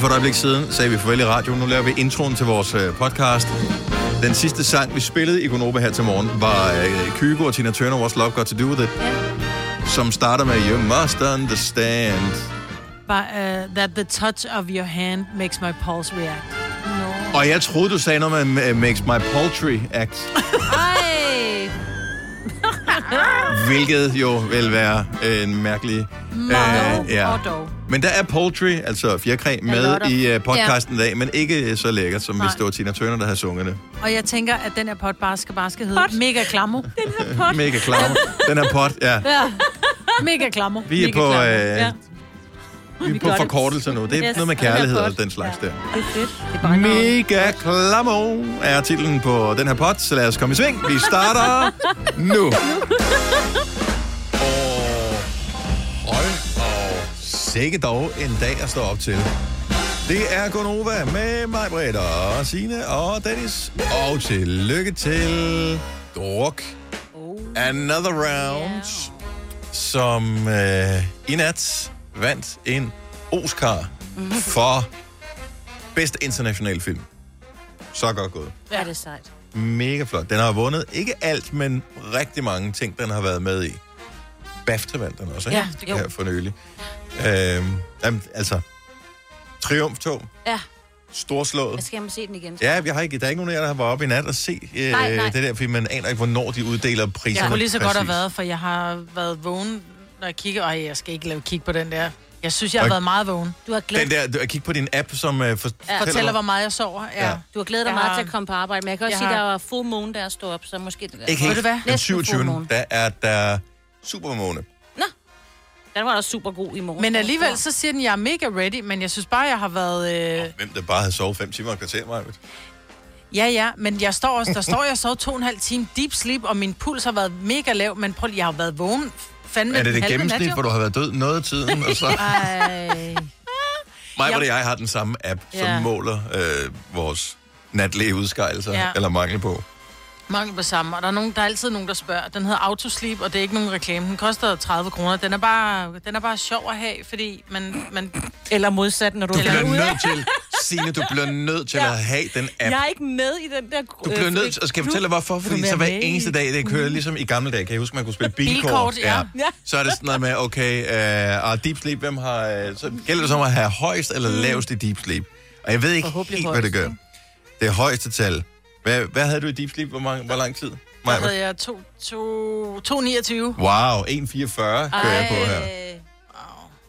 Lige for et øjeblik siden sagde vi farvel i radioen. Nu laver vi introen til vores øh, podcast. Den sidste sang, vi spillede i Gonova her til morgen, var øh, Kygo og Tina Turner, What's Love Got To Do With It, Ja. som starter med You Must Understand. But, uh, that the touch of your hand makes my pulse react. No. Og jeg troede, du sagde noget med uh, Makes My Poultry Act, Ej. Hvilket jo vil være øh, en mærkelig... Dog, ja. og dog. Men der er poultry, altså fjerkræ, med i uh, podcasten i dag, men ikke så lækkert, som Nej. hvis det var Tina Turner, der havde sunget det. Og jeg tænker, at den her pot bare skal, bare skal hedde Pot. Mega Klammo. Mega klammer. Den her pot, ja. Ja. Mega Klammo. Vi er Mega på, øh. Ja. Vi er på forkortelser nu. Det er Yes, noget med kærlighed og den slags Ja. der. Det er fedt. Det er bare. Mega Klamo er titlen på den her pot, så lad os komme i sving. Vi starter nu. Og hold og sikke dog en dag at stå op til. Det er Gonova med mig, Britt og Signe og Dennis. Og tillykke til Druk. Another Round, som øh, i nat vandt en Oscar for bedste international film. Så godt gået. Ja, det er sejt. Mega flot. Den har vundet ikke alt, men rigtig mange ting, den har været med i. BAFTA vandt den også, ikke? Ja, det- jo. Her for nylig. Øhm, jamen, altså, triumftog, Ja, storslået. jeg skal hjem og se den igen. Ja, vi har ikke, der er ikke nogen af jer, der været oppe i nat og se øh, Nej, nej. det der, fordi man aner ikke, hvornår de uddeler priserne. Jeg kunne lige så godt have præcis. været, for jeg har været vågen, når jeg kigger. Ej, jeg skal ikke lave kig på den der. Jeg synes, jeg har Og- været meget vågen. Du har glædet, Den der, du, kig på din app, som øh, for, ja, Fortæller, hvor meget jeg sover. Ja. Du har glædet dig Jeg meget har- til at komme på arbejde, men jeg kan også Jeg sige, har- der var full moon, der stod op, så måske det der. Ikke helt. Den Næsten 27. fuldmåne. Der er der supermåne. Nå, den var da super god i morgen. Men alligevel, så siger den, jeg er mega ready, men jeg synes bare, jeg har været... Øh... Hvem der bare havde sovet 5 timer og kvarter, mig. Ja, ja, men jeg står også, der står, jeg sov to og en halv time deep sleep, og min puls har været mega lav, men prøv lige, jeg har været vågen fandme Er det det gennemsnit, nat, hvor du har været død noget af tiden? Og så Ej. mig og jeg har den samme app, som Ja. måler øh, vores natlige udskejelser, Ja. eller mangel på. Mange på samme, og der er, nogen, der er altid nogen, der spørger. Den hedder Autosleep, og det er ikke nogen reklame. Den koster 30 kroner. Den er bare, den er bare sjov at have, fordi man... man Eller modsat, når du, Du er bliver nødt til, Signe, du bliver nødt til at have den app. Jeg er ikke med i den der... Du bliver nødt til, og skal jeg fortælle dig hvorfor? Fordi så hver eneste dag, det kører ligesom i gamle dage, kan jeg huske, man kunne spille bilkort. Bilkort, ja. Ja. Så er det sådan noget med, okay, uh, og deep sleep, hvem har, uh, så gælder det som at have højst eller lavest i deep sleep. Og jeg ved ikke helt, hvad det gør. Det er højeste tal. Hvad, hvad havde du i deep sleep? Hvor, mange, hvor lang tid? Der Maja? havde jeg to, to, 229. Wow, 1,44 kører jeg på her.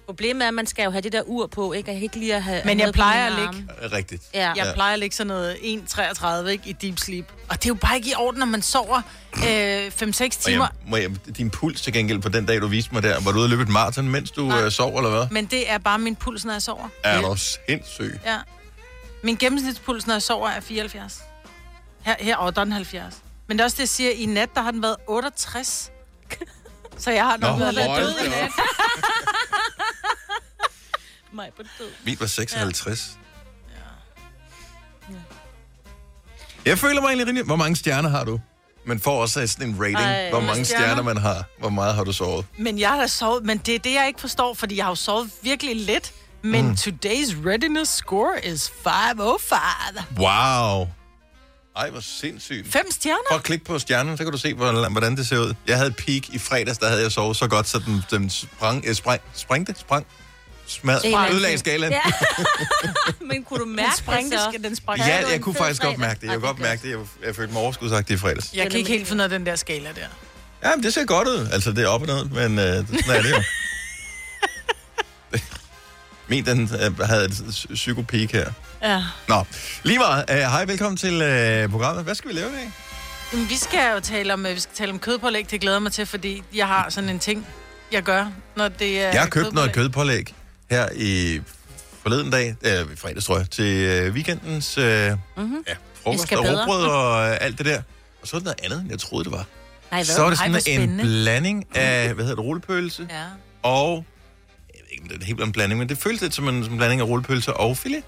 Problemet er, at man skal jo have det der ur på, ikke? Jeg kan ikke lige at have... Men jeg plejer at ligge- Rigtigt. Ja. Jeg Ja. plejer at ligge sådan noget 1,33 ikke, i deep sleep. Og det er jo bare ikke i orden, når man sover øh, 5-6 Og timer. jeg, må jeg, din puls til gengæld på den dag, du viste mig der, var du ude og løbe et maraton, mens du uh, sov, eller hvad? Men det er bare min puls, når jeg sover. Er du sindssyg? Ja. Min gennemsnitspuls, når jeg sover, er 74. Her, her og der er den 70. Men det er også det, jeg siger, i nat, der har den været 68. Så jeg har nok Nå, været hold død i da nat. Mig på død. Min var 56. Jeg føler mig egentlig rimelig... Hvor mange stjerner har du? Man får også sådan en rating. Ej, hvor hvor mange stjerner? stjerner man har. Hvor meget har du sovet? Men jeg har da sovet, men det er det, jeg ikke forstår, fordi jeg har jo sovet virkelig lidt. Men mm. today's readiness score is 505. Wow. Ej, hvor sindssygt. Fem stjerner? Prøv at klikke på stjernen, så kan du se, hvordan det ser ud. Jeg havde et peak i fredags, der havde jeg sovet så godt, så den, den sprang, øh, sprang, sprængte, sprang, smad, ødelagde skalaen. Ja. Men kunne du Den mærke sprængte, det så? den sprang. Ja, jeg kunne faktisk godt fredag? mærke det. Jeg kunne godt det mærke det. Jeg, jeg følte mig overskudsagtig i fredags. Jeg kan ikke helt finde ud af den der skala der. Ja, men det ser godt ud. Altså, det er op og ned, men øh, sådan er det jo. Min, den øh, havde et psy- psykopeak her. Ja. Nå, lige meget. Øh, Hej, velkommen til øh, programmet. Hvad skal vi lave i dag? Jamen, vi skal jo tale om, øh, vi skal tale om kødpålæg. Det glæder mig til, fordi jeg har sådan en ting, jeg gør, når det er Jeg har købt noget kødpålæg. kødpålæg her i forleden dag, øh, fredags tror jeg, til øh, weekendens øh, Mhm. ja, frokost skal og bedre. råbrød og øh, alt det der. Og så er det noget andet, end jeg troede, det var. Nej, hvad? Så er det Ej, sådan hvor en spændende. blanding af, hvad hedder det, rullepølse Ja. og... det er helt en blanding, men det føles lidt som en, som en blanding af rullepølse og filet.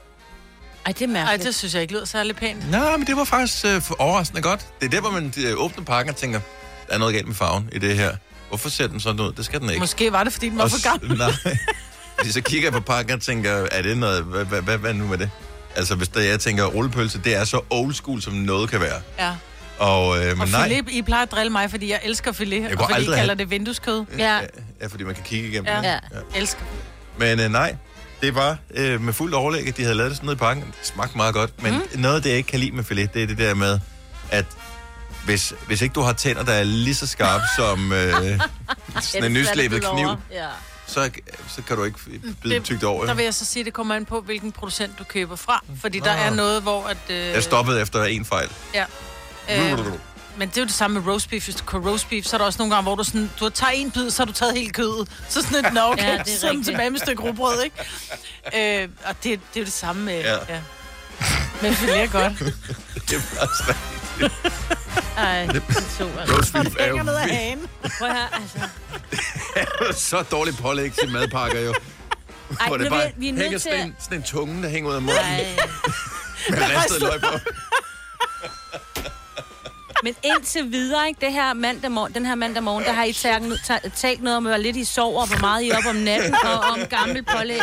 Ej, det er Ej, mærkeligt. det synes jeg ikke lyder særlig pænt. Nej, men det var faktisk øh, overraskende godt. Det er der, hvor man øh, åbner pakken og tænker, der er noget galt med farven i det her. Hvorfor ser den sådan ud? Det skal den ikke. Måske var det, fordi den var Og for gammel. Nej. Fordi så kigger jeg på pakken og tænker, er det noget, hvad, hvad, hvad, hvad nu med det? Altså, hvis der, jeg tænker, rullepølse, det er så old school, som noget kan være. Ja. Og, øh, men Og nej, filet, I plejer at drille mig, fordi jeg elsker filet, Jeg og fordi I kalder have- det vindueskød. Ja. ja, fordi man kan kigge igennem Ja. det. Ja. ja. Elsker. Men øh, nej, det var øh, med fuldt overlæg, at de havde lavet det sådan noget i pakken. Det smagte meget godt, men mm. noget af det, jeg ikke kan lide med filet, det er det der med, at hvis, hvis ikke du har tænder, der er lige så skarpe som øh, sådan en nyslæbet kniv, Ja. så, så kan du ikke bide Det- tygt over. Der vil jeg så sige, at det kommer an på, hvilken producent du køber fra. Fordi der er noget, hvor... At, øh, Jeg stoppede efter en fejl. Ja. Øh, men det er jo det samme med roast beef. Hvis du køber roast beef, så er der også nogle gange, hvor du, sådan, du tager en bid, så har du taget hele kødet. Så sådan et, nå okay, Ja, det er tilbage med et stykke rugbrød, ikke? øh, og det, det er jo det samme med... Ja. Ja. Men filet er godt. Det er faktisk rigtigt. Ej, det to, altså. Roast beef er jo ned af hagen. Prøv at høre, altså. så dårligt pålæg til madpakker jo. Ej, Hvor det bare vil- vi er hænger sådan, en, sådan en tunge, der hænger ud af munden Ej. med ristet løg på. Men indtil videre, ikke, det her mandag morgen, den her mandag morgen, der har I talt, ta- talt noget om, hvor lidt I sover, og hvor meget I er op om natten, og om gammel pålæg.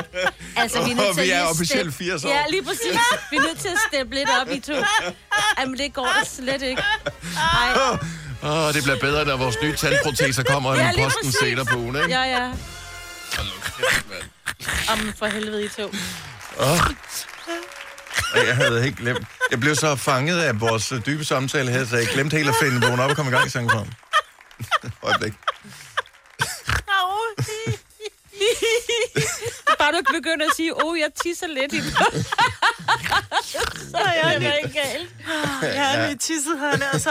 Altså, vi er nødt til vi at er officielt step- 80 år. Ja, lige præcis. Vi er nødt til at steppe lidt op, I to. Jamen, det går slet ikke. Ej, Åh, oh, det bliver bedre, når vores nye tandproteser kommer Ja, lige posten senere på ugen, ikke? ja, ja. Om for helvede, I to. Ej, Jeg havde helt glemt. Jeg blev så fanget af vores dybe samtale her, så jeg glemte helt at finde vågen op og komme i gang i sangen for ham. Øjeblik. Bare du ikke begynder at sige, åh, oh, jeg tisser lidt i den. så er jeg det ikke galt. Jeg har lige tisset herne, og så...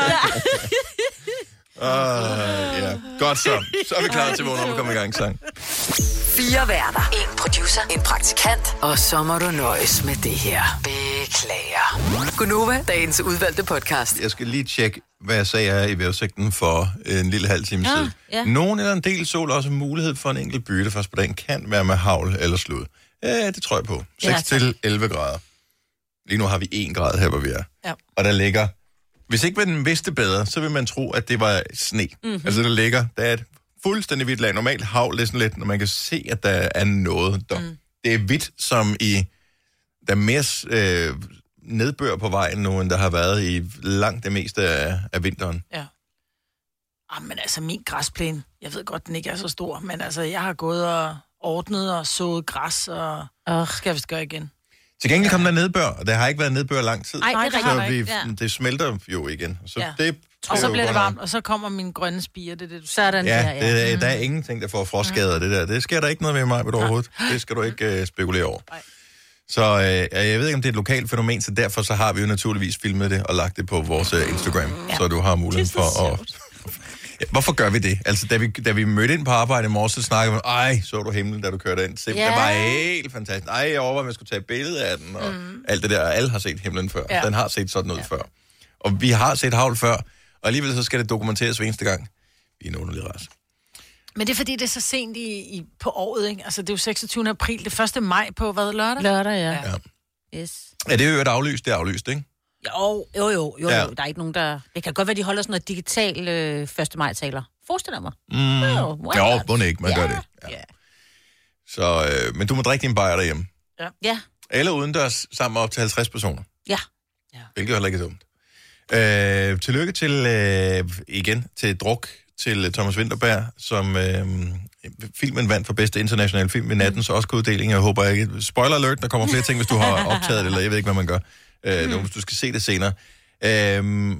Uh, ja. Godt så. Så er vi klar til vågen op og komme i gang sang. Fire værter. En producer. En praktikant. Og så må du nøjes med det her. Beklager. Gunova, dagens udvalgte podcast. Jeg skal lige tjekke, hvad jeg sagde her i vejrudsigten for en lille halv time Ja, siden. ja. Nogen eller en del sol også mulighed for en enkelt bytte først på dagen kan være med havl eller slud. Ja, det tror jeg på. 6 Ja, til 11 grader. Lige nu har vi 1 grad her, hvor vi er. Ja. Og der ligger... Hvis ikke man vidste bedre, så vil man tro, at det var sne. Mhm. Mm-hmm. Altså, der ligger... Der er et fuldstændig hvidt lag. Normalt havl det er sådan lidt, når man kan se, at der er noget. Der. Mm. Det er hvidt, som i... Der er mere øh, nedbør på vejen nu, end der har været i langt det meste af, af vinteren. Ja. Ah, men altså, min græsplæne, jeg ved godt, den ikke er så stor, men altså, jeg har gået og ordnet og sået græs, og Åh. skal jeg vist gøre igen. Til gengæld kom der nedbør, og der har ikke været nedbør lang tid. Ej, det så vi, ikke. Ja. det smelter jo igen. Så Ja. det Og så bliver det nok. varmt, og så kommer min grønne spire, det er det. Sådan Ja, der, ja. det, er- der er ingenting, der får frostskader af det der. Det sker der ikke noget ved mig overhovedet. Det skal du ikke uh, spekulere over. Nej. Så øh, jeg ved ikke, om det er et lokalt fænomen, så derfor så har vi jo naturligvis filmet det og lagt det på vores uh, Instagram, ja. så du har mulighed Det så for at... Hvorfor gør vi det? Altså, da vi, da vi mødte ind på arbejde i morges, så snakkede vi, ej, så du himlen, da du kørte ind. Se, Ja. Det var helt fantastisk. Ej, jeg overvejede, om jeg skulle tage et billede af den, og mm. alt det der. Alle har set himlen før. Ja. Den har set sådan ud ja. før. Og vi har set havl før, og alligevel så skal det dokumenteres hver eneste gang. Vi er en underlig race. Men det er fordi, det er så sent i, i, på året, ikke? Altså, det er jo 26. april, det 1. maj på, hvad, lørdag? Lørdag, ja. Ja. Ja. Yes. Ja, det er jo et aflyst, det er aflyst, ikke? Jo, jo, jo, jo, Ja. jo. Der er ikke nogen, der... Det kan godt være, de holder sådan noget digital øh, 1. maj-taler. Forestil dig mig. Mm. Jo, Jo, må ikke, man Ja. gør det. Ja. Ja. Så, øh, men du må drikke din bajer derhjemme. Ja, Eller udendørs sammen med op til 50 personer. ja. Hvilket heller ikke er dumt. Øh, tillykke til, øh, igen, til Druk, til Thomas Winterberg, som øh, filmen vandt for bedste internationale film ved nattens Oscar-uddeling. Jeg håber ikke... Spoiler alert, der kommer flere ting, hvis du har optaget det, eller jeg ved ikke, hvad man gør. Øh, mm. Hvis du skal se det senere. Øh,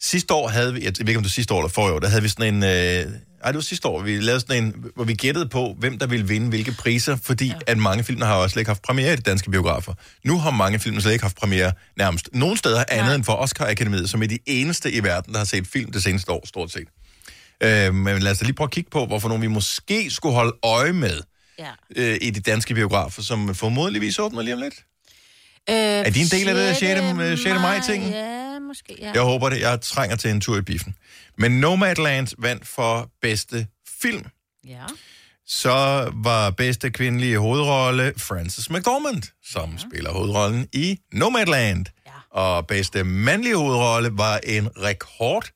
sidste år havde vi, jeg ved ikke, om det var sidste år eller forrige år, der havde vi sådan en... Øh, ej, det var sidste år, vi lavede sådan en, hvor vi gættede på, hvem der ville vinde hvilke priser, fordi ja. at mange film har også slet ikke haft premiere i de danske biografer. Nu har mange film slet ikke haft premiere nærmest nogen steder andet Nej. end for Oscar Akademiet, som er de eneste i verden, der har set film det seneste år, stort set. Øh, men lad os da lige prøve at kigge på, hvorfor nogle vi måske skulle holde øje med ja. øh, i de danske biografer, som formodentligvis åbner lige om lidt. Øh, Er de en del af det 6. øh, 6. maj-tingen? Ja, måske, ja. Jeg håber det. Jeg trænger til en tur i biffen. Men Nomadland vandt for bedste film. Ja. Så var bedste kvindelige hovedrolle Frances McDormand, som ja. spiller hovedrollen i Nomadland. Ja. Og bedste mandlige hovedrolle var en rekord.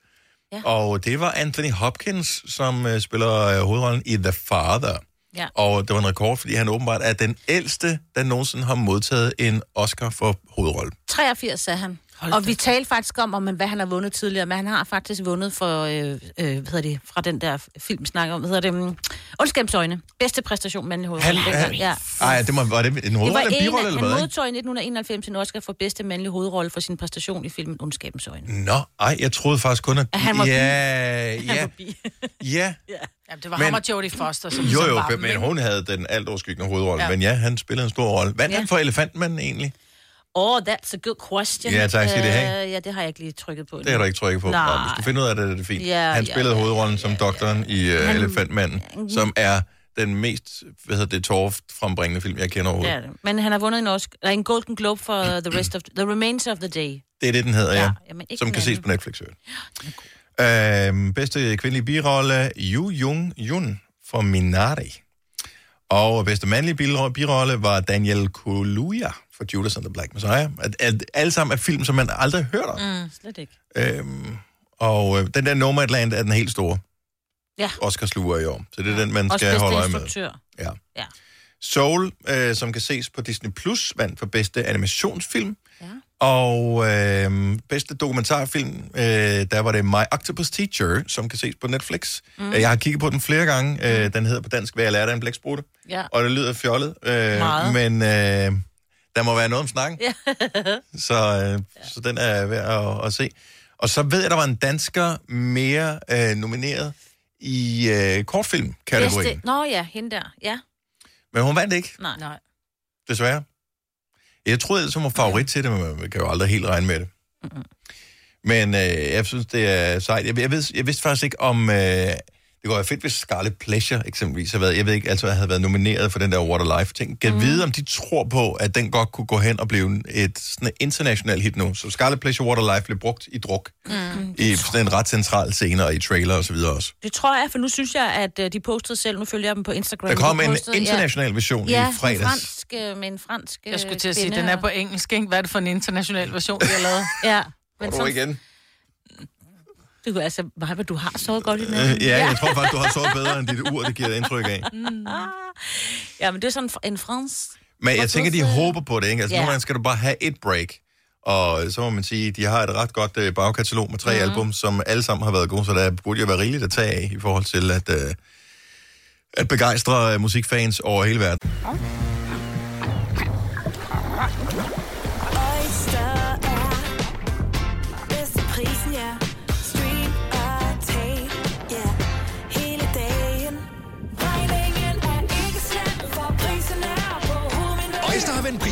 Ja. Og det var Anthony Hopkins, som uh, spiller uh, hovedrollen i The Father. Ja. Og det var en rekord, fordi han åbenbart er den ældste, der nogensinde har modtaget en Oscar for hovedrolle. 83 sagde han. Hold og da vi talte faktisk om, om, hvad han har vundet tidligere, men han har faktisk vundet for, øh, øh, hvad hedder det, fra den der film, vi snakker om, hvad hedder det, um, Ondskabsøjne. Bedste præstation, mandlig hovedrolle. Han- han- ja. Ej, det må, var det en Det var hovedrolle eller en, birolle, eller han hvad? ikke? modtog i 1991 en Oscar for bedste mandlige hovedrolle for sin præstation i filmen Ondskabens Øjne. Nå, ej, jeg troede faktisk kun, at... At han var bi. ja, Han ja, var bi. ja. Ja, det var Men- ham og Jodie Foster, som Jo, ligesom jo, var dem, men ikke? hun havde den alt overskyggende hovedrolle. Ja. Men ja, han spillede en stor rolle. Vandt Ja. han for Elefantmanden egentlig? Oh, that's a good question. Ja, tak skal I have. Øh, ja, det har jeg ikke lige trykket på. Det har du ikke trykket på. Nej. Nå, hvis du finder ud af det, er det fint. Ja, han ja, spillede ja, hovedrollen som doktoren i uh, Elefantmanden, som er den mest, hvad hedder det, tårft frembringende film, jeg kender Det overhovedet. er det. Men han har vundet en, Oscar, en Golden Globe for The Rest of the Remains of the Day. Det er det, den hedder, ja. Ja, ja jamen, ikke som kan ses anden. på Netflix. Ja. Øhm, bedste kvindelige birolle, Yu Jung Yun for Minari. Og bedste mandlige birolle var Daniel Kaluuya for Judas and the Black Messiah. At, at, alle sammen er film, som man aldrig har hørt om. Mm, slet ikke. Øhm, og øh, den der Nomadland er den helt store. Ja. Oscarsluger i år. Så det er den, man skal holde øje med. Ja. Ja. Soul, øh, som kan ses på Disney Plus, vandt for bedste animationsfilm. Ja. Og øh, bedste dokumentarfilm, øh, der var det My Octopus Teacher, som kan ses på Netflix. Mm. Jeg har kigget på den flere gange. Øh, den hedder på dansk, hvad jeg lærte af en blæksprutte. Ja. Og det lyder fjollet. Øh, Meget. Men øh, der må være noget om snakken. Ja. så, øh, så den er værd at, at se. Og så ved jeg, der var en dansker mere øh, nomineret i øh, kortfilm-kategorien. Bedste... Nå ja, hende der. Ja. Men hun vandt ikke, Nej. Nej. desværre. Jeg troede ellers, hun var favorit til det, men man kan jo aldrig helt regne med det. Men øh, jeg synes, det er sejt. Jeg, jeg, ved, jeg vidste faktisk ikke om... Øh, kunne være fedt, hvis Scarlet Pleasure eksempelvis havde været, jeg ved ikke, altså havde været nomineret for den der Water Life ting. Kan mm. vide, om de tror på, at den godt kunne gå hen og blive et sådan et internationalt hit nu. Så Scarlet Pleasure Water Life blev brugt i druk. Mm. I sådan en ret central scene og i trailer og så videre også. Det tror jeg, for nu synes jeg, at øh, de postede selv, nu følger jeg dem på Instagram. Der kom de en postede, international version ja, i ja, fredags. med fransk, øh, med en fransk øh, Jeg skulle til at sige, den er på engelsk, ikke? Hvad er det for en international version, de har lavet? Ja. Men du igen? Du, altså, hvad du har sovet godt i Øh, natten. ja, jeg tror faktisk, du har sovet bedre end dit ur, det giver indtryk af. Ja, men det er sådan en fransk. Men jeg tænker, de håber på det, ikke? Altså, Ja. nogle gange skal du bare have et break. Og så må man sige, de har et ret godt øh, bagkatalog med tre mm. album, som alle sammen har været gode, så der burde jo være rigeligt at tage af i forhold til at, øh, at begejstre øh, musikfans over hele verden. Oyster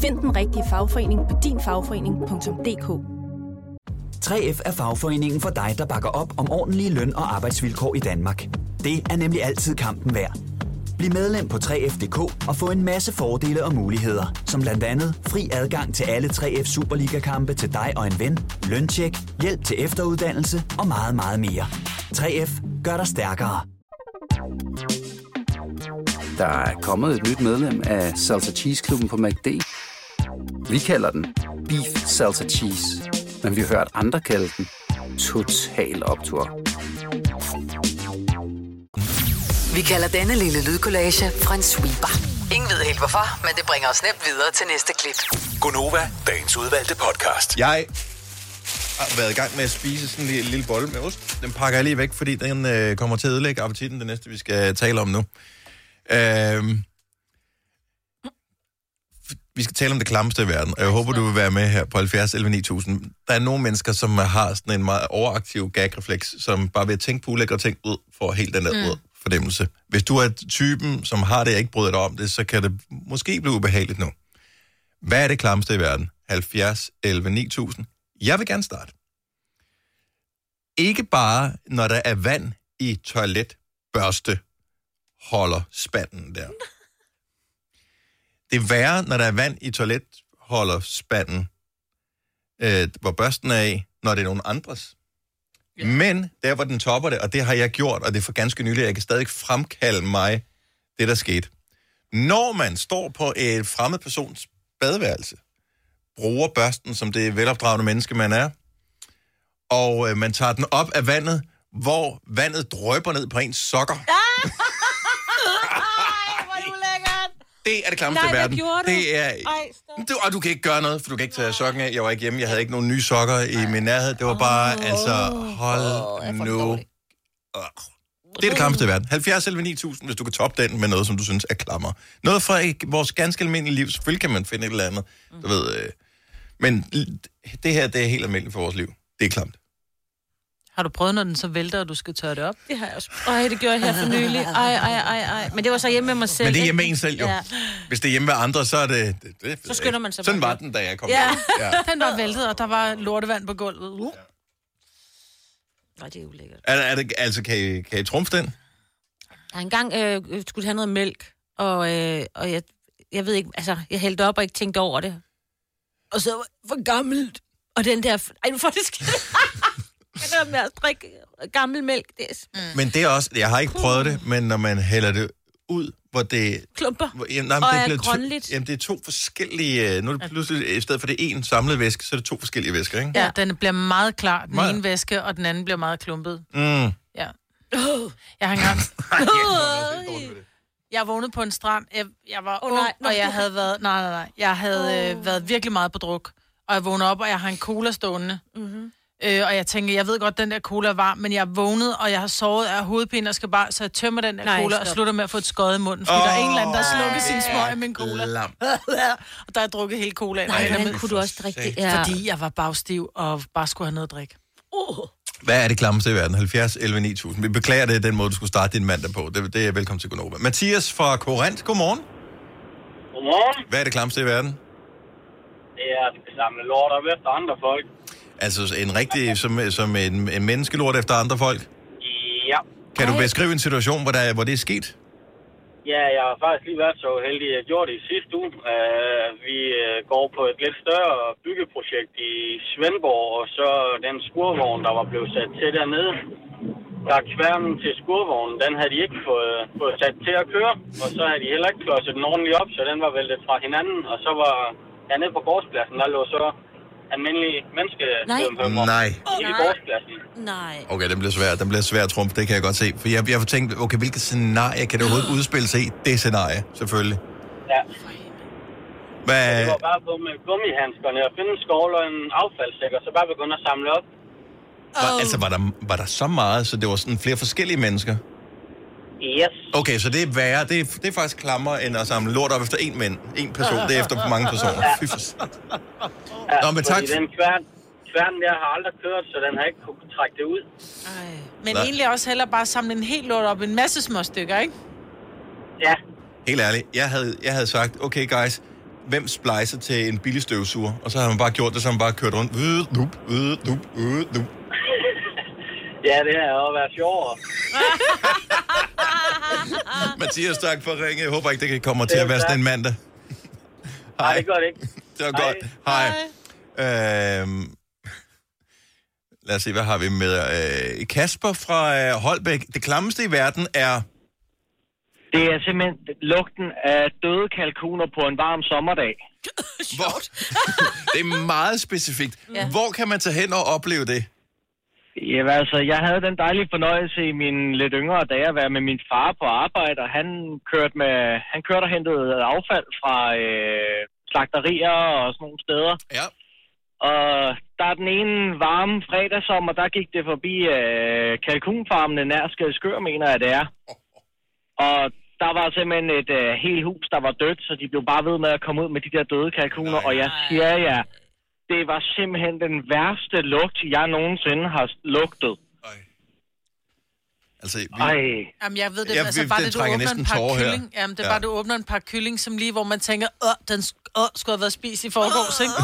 Find den rigtige fagforening på dinfagforening.dk 3F er fagforeningen for dig, der bakker op om ordentlige løn- og arbejdsvilkår i Danmark. Det er nemlig altid kampen værd. Bliv medlem på 3F.dk og få en masse fordele og muligheder, som blandt andet fri adgang til alle 3F Superliga-kampe til dig og en ven, løntjek, hjælp til efteruddannelse og meget, meget mere. 3F gør dig stærkere. Der er kommet et nyt medlem af Salsa Cheese Klubben på MACD. Vi kalder den Beef Salsa Cheese, men vi har hørt andre kalde den Total Optor. Vi kalder denne lille lydkollage en sweeper. Ingen ved helt hvorfor, men det bringer os nemt videre til næste klip. Gonova, dagens udvalgte podcast. Jeg har været i gang med at spise sådan en lille, lille bolle med ost. Den pakker jeg lige væk, fordi den øh, kommer til at ødelægge appetitten, det næste, vi skal tale om nu. Øhm, vi skal tale om det klammeste i verden, og jeg håber, du vil være med her på 70 11 9000. Der er nogle mennesker, som har sådan en meget overaktiv gagrefleks, som bare ved at tænke på ulækre ting ud, får helt den der mm. ud fordemmelse. Hvis du er typen, som har det, og ikke bryder dig om det, så kan det måske blive ubehageligt nu. Hvad er det klammeste i verden? 70 11 9000. Jeg vil gerne starte. Ikke bare, når der er vand i toiletbørste holder spanden der. Det er værre, når der er vand i toiletholderspanden, øh, hvor børsten er i, når det er nogen andres. Ja. Men der, hvor den topper det, og det har jeg gjort, og det er for ganske nylig, jeg kan stadig fremkalde mig det, der skete. Når man står på et fremmed persons badeværelse, bruger børsten, som det velopdragende menneske, man er, og øh, man tager den op af vandet, hvor vandet drøber ned på ens sokker. Det er det klammeste i verden. Det er... Ej, stop. Du, og du kan ikke gøre noget, for du kan ikke tage sokken af. Jeg var ikke hjemme, jeg havde ikke nogen nye sokker i min nærhed. Det var bare, altså, hold nu. Ugh. Det er det klammeste i verden. 70 11 9000, hvis du kan toppe den med noget, som du synes er klammer. Noget fra vores ganske almindelige liv. Selvfølgelig kan man finde et eller andet. Du ved, øh, men det her, det er helt almindeligt for vores liv. Det er klamt. Har du prøvet, når den så vælter, og du skal tørre det op? Det har jeg også. Ej, det gjorde jeg her for nylig. Ej, ej, ej, ej. Men det var så hjemme med mig selv. Men det er hjemme med en selv, jo. Ja. Hvis det er hjemme med andre, så er det... det, det Så skynder man sig Sådan bare var den, da jeg kom Ja. Ja. Den var væltet, og der var lortevand på gulvet. Uh. Nej, det er ulækkert. Er, er det, altså, kan I, kan I trumfe den? Jeg engang øh, skulle have noget mælk, og, øh, og jeg, jeg ved ikke, altså, jeg hældte op og ikke tænkte over det. Og så var det for gammelt. Og den der... Ej, nu får det skidt. det der med at drikke gammel mælk, det er mm. Men det er også... Jeg har ikke prøvet det, men når man hælder det ud, hvor det... klumper. Hvor, jamen, nej, men Og det er bliver grønligt. To, jamen, det er to forskellige... øh, Nu er det pludselig, i stedet for det er en samlet væske, så er det to forskellige væsker, ikke? Ja, den bliver meget klar, den Meget. ene væske, og den anden bliver meget klumpet. Mm. Ja. Jeg har engang... Jeg vågnede på en strand. Jeg, jeg var oh, ung, nej. Og jeg havde været... Nej, nej, nej. Jeg havde øh, været virkelig meget på druk. Og jeg vågnede op, og jeg har en cola stående. Mm-hmm. Øh, og jeg tænker, jeg ved godt, den der cola er varm, men jeg er vågnet, og jeg har sovet af hovedpine, og skal bare... Så jeg tømmer den der Nej, cola, og stop. slutter med at få et skod i munden, fordi oh, der er en eller anden, der har slukket sin smøg i min cola. Lam. og der er jeg drukket hele colaen. Nej, og men kunne du også drikke det? Ja. Fordi jeg var bagstiv, og bare skulle have noget at drikke. Hvad er det klammeste i verden? 70, 11, 9000. Vi beklager det, den måde, du skulle starte din mandag på. Det, det er velkommen til Gunova. Mathias fra Korant, godmorgen. Godmorgen. Hvad er det klammeste i verden? Det er at samle lort op efter andre folk. Altså en rigtig, som, som en, en menneskelort efter andre folk. Ja. Kan du beskrive en situation, hvor, der, hvor det er sket? Ja, jeg har faktisk lige været så heldig, at jeg gjorde det i sidste uge. Uh, vi uh, går på et lidt større byggeprojekt i Svendborg, og så den skurvogn, der var blevet sat til dernede. Der kværnen til skurvognen, den havde de ikke fået, fået sat til at køre, og så havde de heller ikke klodset den ordentligt op, så den var væltet fra hinanden, og så var hernede på gårdspladsen, der lå så almindelige menneske Nej. i gårdspladsen. Nej. Okay, den bliver svær. Den bliver svær, Trump. Det kan jeg godt se. For jeg, jeg har tænkt, okay, hvilket scenarie kan det overhovedet udspille sig i? Det scenarie, selvfølgelig. Ja. Hvad, Det var bare på med gummihandskerne og finde en skovl og en affaldssæk, og så bare begynde at samle op. var, altså, var der, var der så meget, så det var sådan flere forskellige mennesker? Yes. Okay, så det er værre. Det er, det er faktisk klammer end at samle lort op efter en mænd. En person. Det er efter mange personer. Fy for... Ja, Nå, men tak. Den kværn, kværnen der har aldrig kørt, så den har ikke kunne trække det ud. Men Nej. egentlig også hellere bare samle en helt lort op, en masse små stykker, ikke? Ja. Helt ærligt, jeg havde, jeg havde sagt, okay guys, hvem splicer til en billig støvsuger? Og så har man bare gjort det, så har man bare kørt rundt. Øh, øh, øh. Ja, det har jo været sjovere. Mathias, tak for at ringe. Jeg håber ikke, det kan komme til at være sådan en mandag. Nej, det gør det ikke. Det var godt. Hej. Øhm, lad os se, hvad har vi med? Øh, Kasper fra øh, Holbæk. Det klammeste i verden er... Det er simpelthen lugten af døde kalkuner på en varm sommerdag. Hvor? det er meget specifikt. Ja. Hvor kan man tage hen og opleve det? Jamen altså, jeg havde den dejlige fornøjelse i mine lidt yngre dage at være med min far på arbejde, og han kørte, med, han kørte og hentede affald fra øh, slagterier og sådan nogle steder. Ja. Og der er den ene varme fredagssommer, der gik det forbi øh, kalkunfarmene nær Skadskør, mener jeg det er. Og der var simpelthen et øh, helt hus, der var dødt, så de blev bare ved med at komme ud med de der døde kalkuner. Og jeg siger jer, det var simpelthen den værste lugt, jeg nogensinde har lugtet. Altså, vi, Ej. Jamen, jeg ved det, Ja, altså bare det, du åbner en par tårer her. kylling. Jamen, det er Ja. bare, du åbner en par kylling, som lige, hvor man tænker, åh, den åh, skulle have været spist i forgårs, ikke?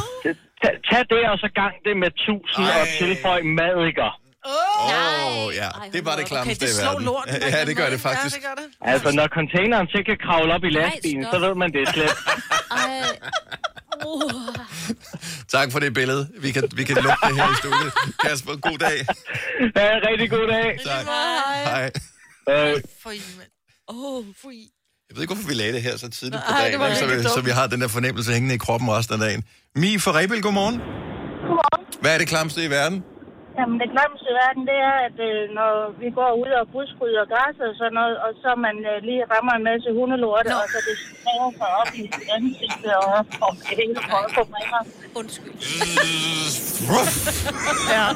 Tag, tag det, og så gang det med tusind og tilføj madikker. Åh, oh, ja. Det var det klammeste det i verden. lorten ja, det gør det faktisk. Ja, det gør det. Altså, når containeren til kan kravle op i lastbilen, så ved man, det er. Ej. Uh. Tak for det billede. Vi kan, vi kan lukke det her i studiet. Kasper, god dag. Ja, rigtig god dag. Tak. Hej. Øh, Åh, oh, fri. Jeg ved ikke, hvorfor vi lagde det her så tidligt på dagen, ikke? så, vi, så vi har den der fornemmelse hængende i kroppen resten af dagen. Mi fra Rebel, godmorgen. Godmorgen. Hvad er det klamste i verden? Jamen, det glemste i verden, det er, at øh, når vi går ud og buskrydder græs og sådan noget, og så man øh, lige rammer en masse hundelorte, og så det smager sig op i sit ansigt, og, og det hele få mig. Undskyld. Ja.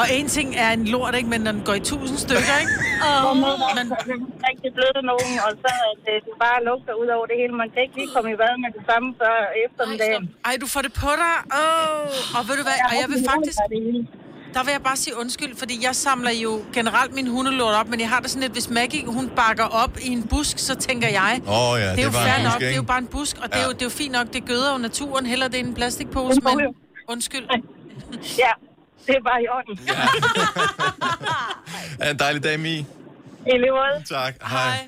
Og en ting er en lort, ikke? Men når den går i tusind stykker, ikke? Oh, men rigtig bløde nogen, og så at øh, det bare lugter ud over det hele. Man kan ikke lige komme i vand med det samme før eftermiddagen. Ej, du får det på dig. Oh. Og ved du hvad, og jeg vil faktisk... Der vil jeg bare sige undskyld, fordi jeg samler jo generelt min hundelort op, men jeg har det sådan lidt, hvis Maggie, hun bakker op i en busk, så tænker jeg, Åh oh, ja, det er det jo var fair nok, busk, det er jo bare en busk, og det, er Ja. jo, det er jo fint nok, det gøder jo naturen, heller det er en plastikpose, men undskyld. Ja, det er bare i orden. Ha' en dejlig dag, Mi. I lige måde. Tak. Hej.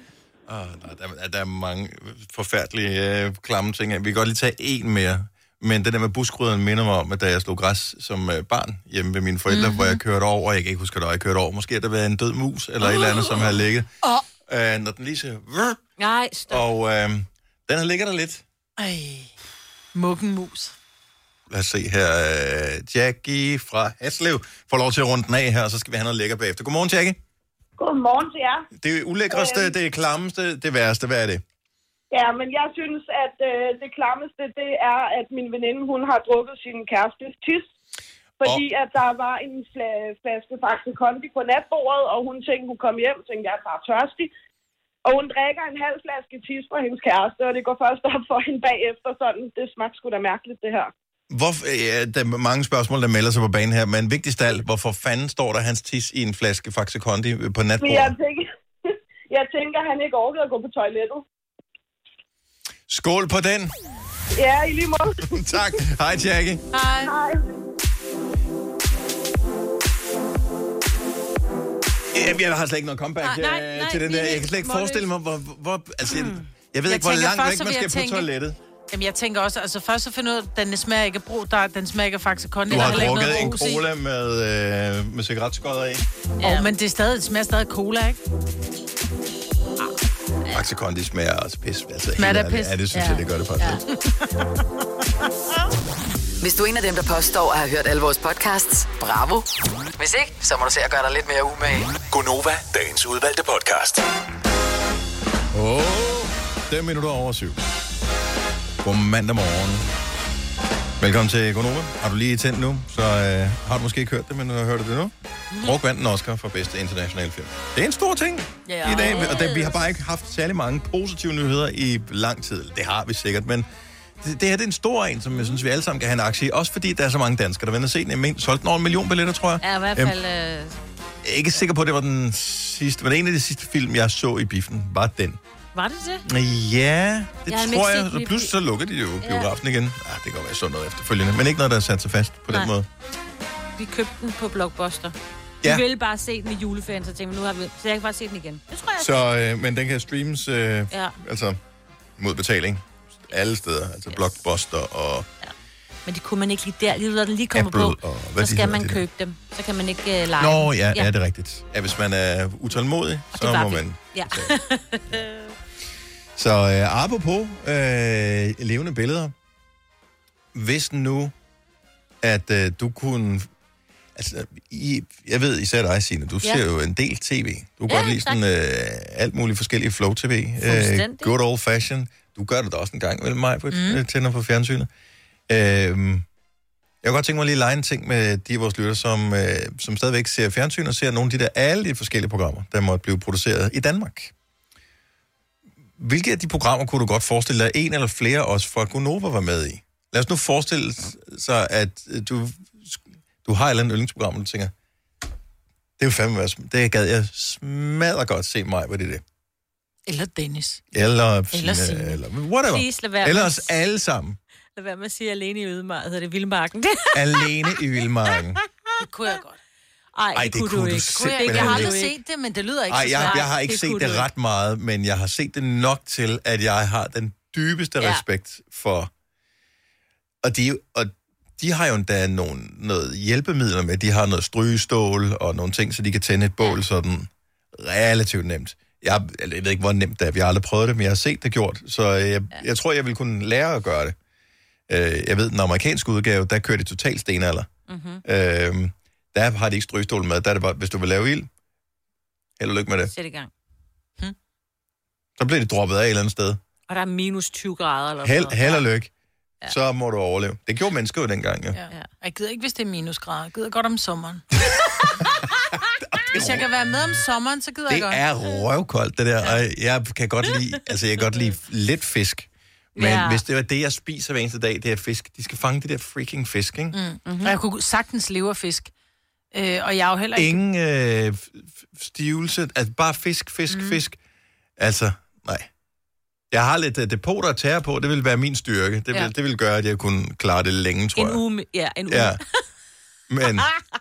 Oh, der, der, der er mange forfærdelige øh, klamme ting. Vi kan godt lige tage en mere. Men det der med buskrydderen minder mig om, at da jeg slog græs som øh, barn hjemme ved mine forældre, mm-hmm. hvor jeg kørte over, og jeg kan ikke huske, at jeg kørte over. Måske har der været en død mus, eller et eller andet, som har ligget. Åh. Øh, når den lige siger... "Vrr", Nej, stop. Og øh, den har ligget der lidt. Ej, muggenmus. Lad os se her. Øh, Jackie fra Haslev får lov til at runde den af her, og så skal vi have noget lækker bagefter. Godmorgen, Jackie. Godmorgen til jer. Det ulækreste, Øhm. det klammeste, det værste. Hvad er det? Ja, men jeg synes, at øh, det klammeste, det er, at min veninde, hun har drukket sin kærestes tis. Fordi at der var en fla- flaske Faxe Kondi på natbordet, og hun tænkte, hun kom hjem, tænkte, jeg er bare tørstig. Og hun drikker en halv flaske tis fra hendes kæreste, og det går først op for hende bagefter, sådan, det smagte sgu da mærkeligt, det her. Hvorfor, ja, der er mange spørgsmål, der melder sig på banen her, men vigtigst af alt, hvorfor fanden står der hans tis i en flaske Faxe Kondi på Men jeg natbordet? tænker, jeg tænker, han ikke orkede at gå på toilettet. Skål på den. Ja, i lige måde. tak. Hej, Jackie. Hej. Hej. Jamen, jeg har slet ikke noget comeback Nej, nej, øh, nej, til den der. Jeg kan slet ikke forestille mig, hvor... hvor altså, jeg, jeg ved Jeg ikke, hvor langt først, væk man skal på tænke- toilettet. Jamen, jeg tænker også, altså først så finder jeg ud af, at den smager ikke af brug, der, den smager ikke af Faxe Kondi. Du har drukket noget en cola med, øh, med cigaretskodder i. Ja. Oh, men det, er stadig, det smager stadig cola, ikke? Faxe Kondi smager også pis. Altså, Smager det ærligt. pis? Ja, det synes Ja. jeg, det gør det faktisk. Ja. Hvis du er en af dem, der påstår at have hørt alle vores podcasts, bravo. Hvis ikke, så må du se at gøre dig lidt mere umage. Gonova, dagens udvalgte podcast. Åh, oh, 5 minutter over syv. God mandag morgen. Velkommen til Gonova. Har du lige tændt nu, så øh, har du måske ikke hørt det, men du har hørt det nu. Druk vandt en Oscar for bedste internationale film. Det er en stor ting Ja. i dag, og det, vi har bare ikke haft særlig mange positive nyheder i lang tid. Det har vi sikkert, men det, det her det er en stor en, som jeg synes, vi alle sammen kan have en aktie i. Også fordi der er så mange danskere, der vender se den. Jeg men, solgte den over en million billetter, tror jeg. Ja, i hvert Øhm, fald... Øh, Jeg er ikke sikker på, at det var den sidste, men en af de sidste film, jeg så i biffen, var den. Var det det? Ja, det Jeg tror jeg. set pludselig så lukker de jo Ja. biografen igen. Ah, det kan godt være sådan noget efterfølgende, men ikke noget, der er sat sig fast på Nej. den måde. Vi købte den på Blockbuster. Ja. Vi ville bare se den i juleferien, så tænkte vi, nu har vi... Så jeg kan bare se den igen. Det tror jeg. Så, øh, men den kan streames, øh, Ja. altså mod betaling, alle steder. Altså Blockbuster og Men det kunne man ikke lige der. Lige når den lige kommer Apple på, og hvad så skal man de der. købe dem. Så kan man ikke uh, lege Nå, dem. ja, ja. det er rigtigt. Ja, hvis man er utålmodig, Og så må vi. man. Ja. Så øh, apropos øh, levende billeder. Hvis nu, at øh, du kunne... Altså, I, jeg ved især dig, Signe, du Ja. ser jo en del tv. Du kan Ja, godt lide sådan øh, alt muligt forskellige flow-tv. Øh, good old fashion. Du gør det da også en gang, vel mig, på Mm. mm. tænder på fjernsynet. Øh, jeg kunne godt tænke mig lige at lege en ting med de af vores lytter, som, øh, som stadigvæk ser fjernsyn og ser nogle af de der alle de forskellige programmer, der måtte blive produceret i Danmark. Hvilke af de programmer kunne du godt forestille dig, en eller flere også fra Gonova var med i? Lad os nu forestille sig, at øh, du, du har et eller andet yndlingsprogram, og du tænker, det er jo fandme, det gad jeg smadre godt se mig, hvad det er det. Eller Dennis. Eller, Eller Signe, eller whatever. Please, lad være Eller os alle sammen. Lad være med at sige alene i ødemarken. Hedder det Vildmarken? Alene i Vildmarken. Det kunne jeg godt. Ej, Ej, det kunne du Kunne jeg, simpelthen jeg har ikke. aldrig set det, men det lyder ikke Ej, så jeg, svært. jeg har ikke det set kunne det ret meget, men jeg har set det nok til, at jeg har den dybeste Ja. respekt for... Og de, og de har jo endda nogle, noget hjælpemidler med. De har noget strygestål og nogle ting, så de kan tænde et bål sådan relativt nemt. Jeg, eller jeg ved ikke, hvor nemt det er. Vi har aldrig prøvet det, men jeg har set det gjort. Så jeg, jeg tror, jeg vil kunne lære at gøre det. Øh, jeg ved, den amerikanske udgave, der kører de totalt stenalder. Mm-hmm. Øh, der har de ikke strygestål med. Der er det bare, hvis du vil lave ild, held og lykke med det. Sæt i gang. Så bliver det droppet af et eller andet sted. Og der er minus 20 grader eller Held, sådan held og lykke. Så må du overleve. Det gjorde mennesker jo dengang, jo. Ja. Jeg gider ikke, hvis det er minusgrader. Jeg gider godt om sommeren. hvis jeg kan være med om sommeren, så gider jeg Det godt. er røvkoldt, det der. Og jeg kan godt lide, altså jeg kan godt lide lidt fisk. Men Ja. ja. hvis det var det, jeg spiser hver eneste dag, det er fisk. De skal fange de der freaking fisk, ikke? Mm. Mm-hmm. Og jeg kunne sagtens leve af fisk. Øh, og jeg er jo heller ikke... Ingen øh, stivelse, altså bare fisk, fisk, mm. fisk. Altså, nej. Jeg har lidt uh, depoter at tære på, det vil være min styrke. Det vil, Ja. det vil gøre, at jeg kunne klare det længe, tror En uge, ja, en uge. Ja. Men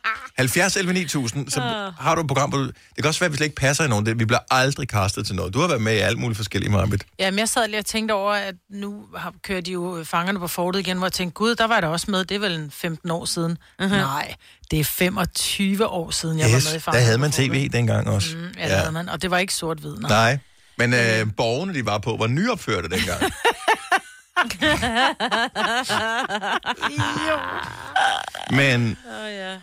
70 11 9000, så Ah. har du et program, hvor du... Det kan også være, at vi slet ikke passer i nogen. Det- Vi bliver aldrig castet til noget. Du har været med i alt muligt forskellige, Marvitt. Jamen, jeg sad lige og tænkte over, at nu har, kører de jo fangerne på fortet igen, hvor jeg tænkte, gud, der var jeg da også med. Det er vel en 15 år siden. Uh-huh. Nej, det er 25 år siden, jeg Yes, var med i der fangerne havde på man tv dengang også. Mm, ja, det havde man. Og det var ikke sort-hvid, nej. Nej. Men øh, borgerne, de var på, var nyopførte dengang. Men Oh, ja.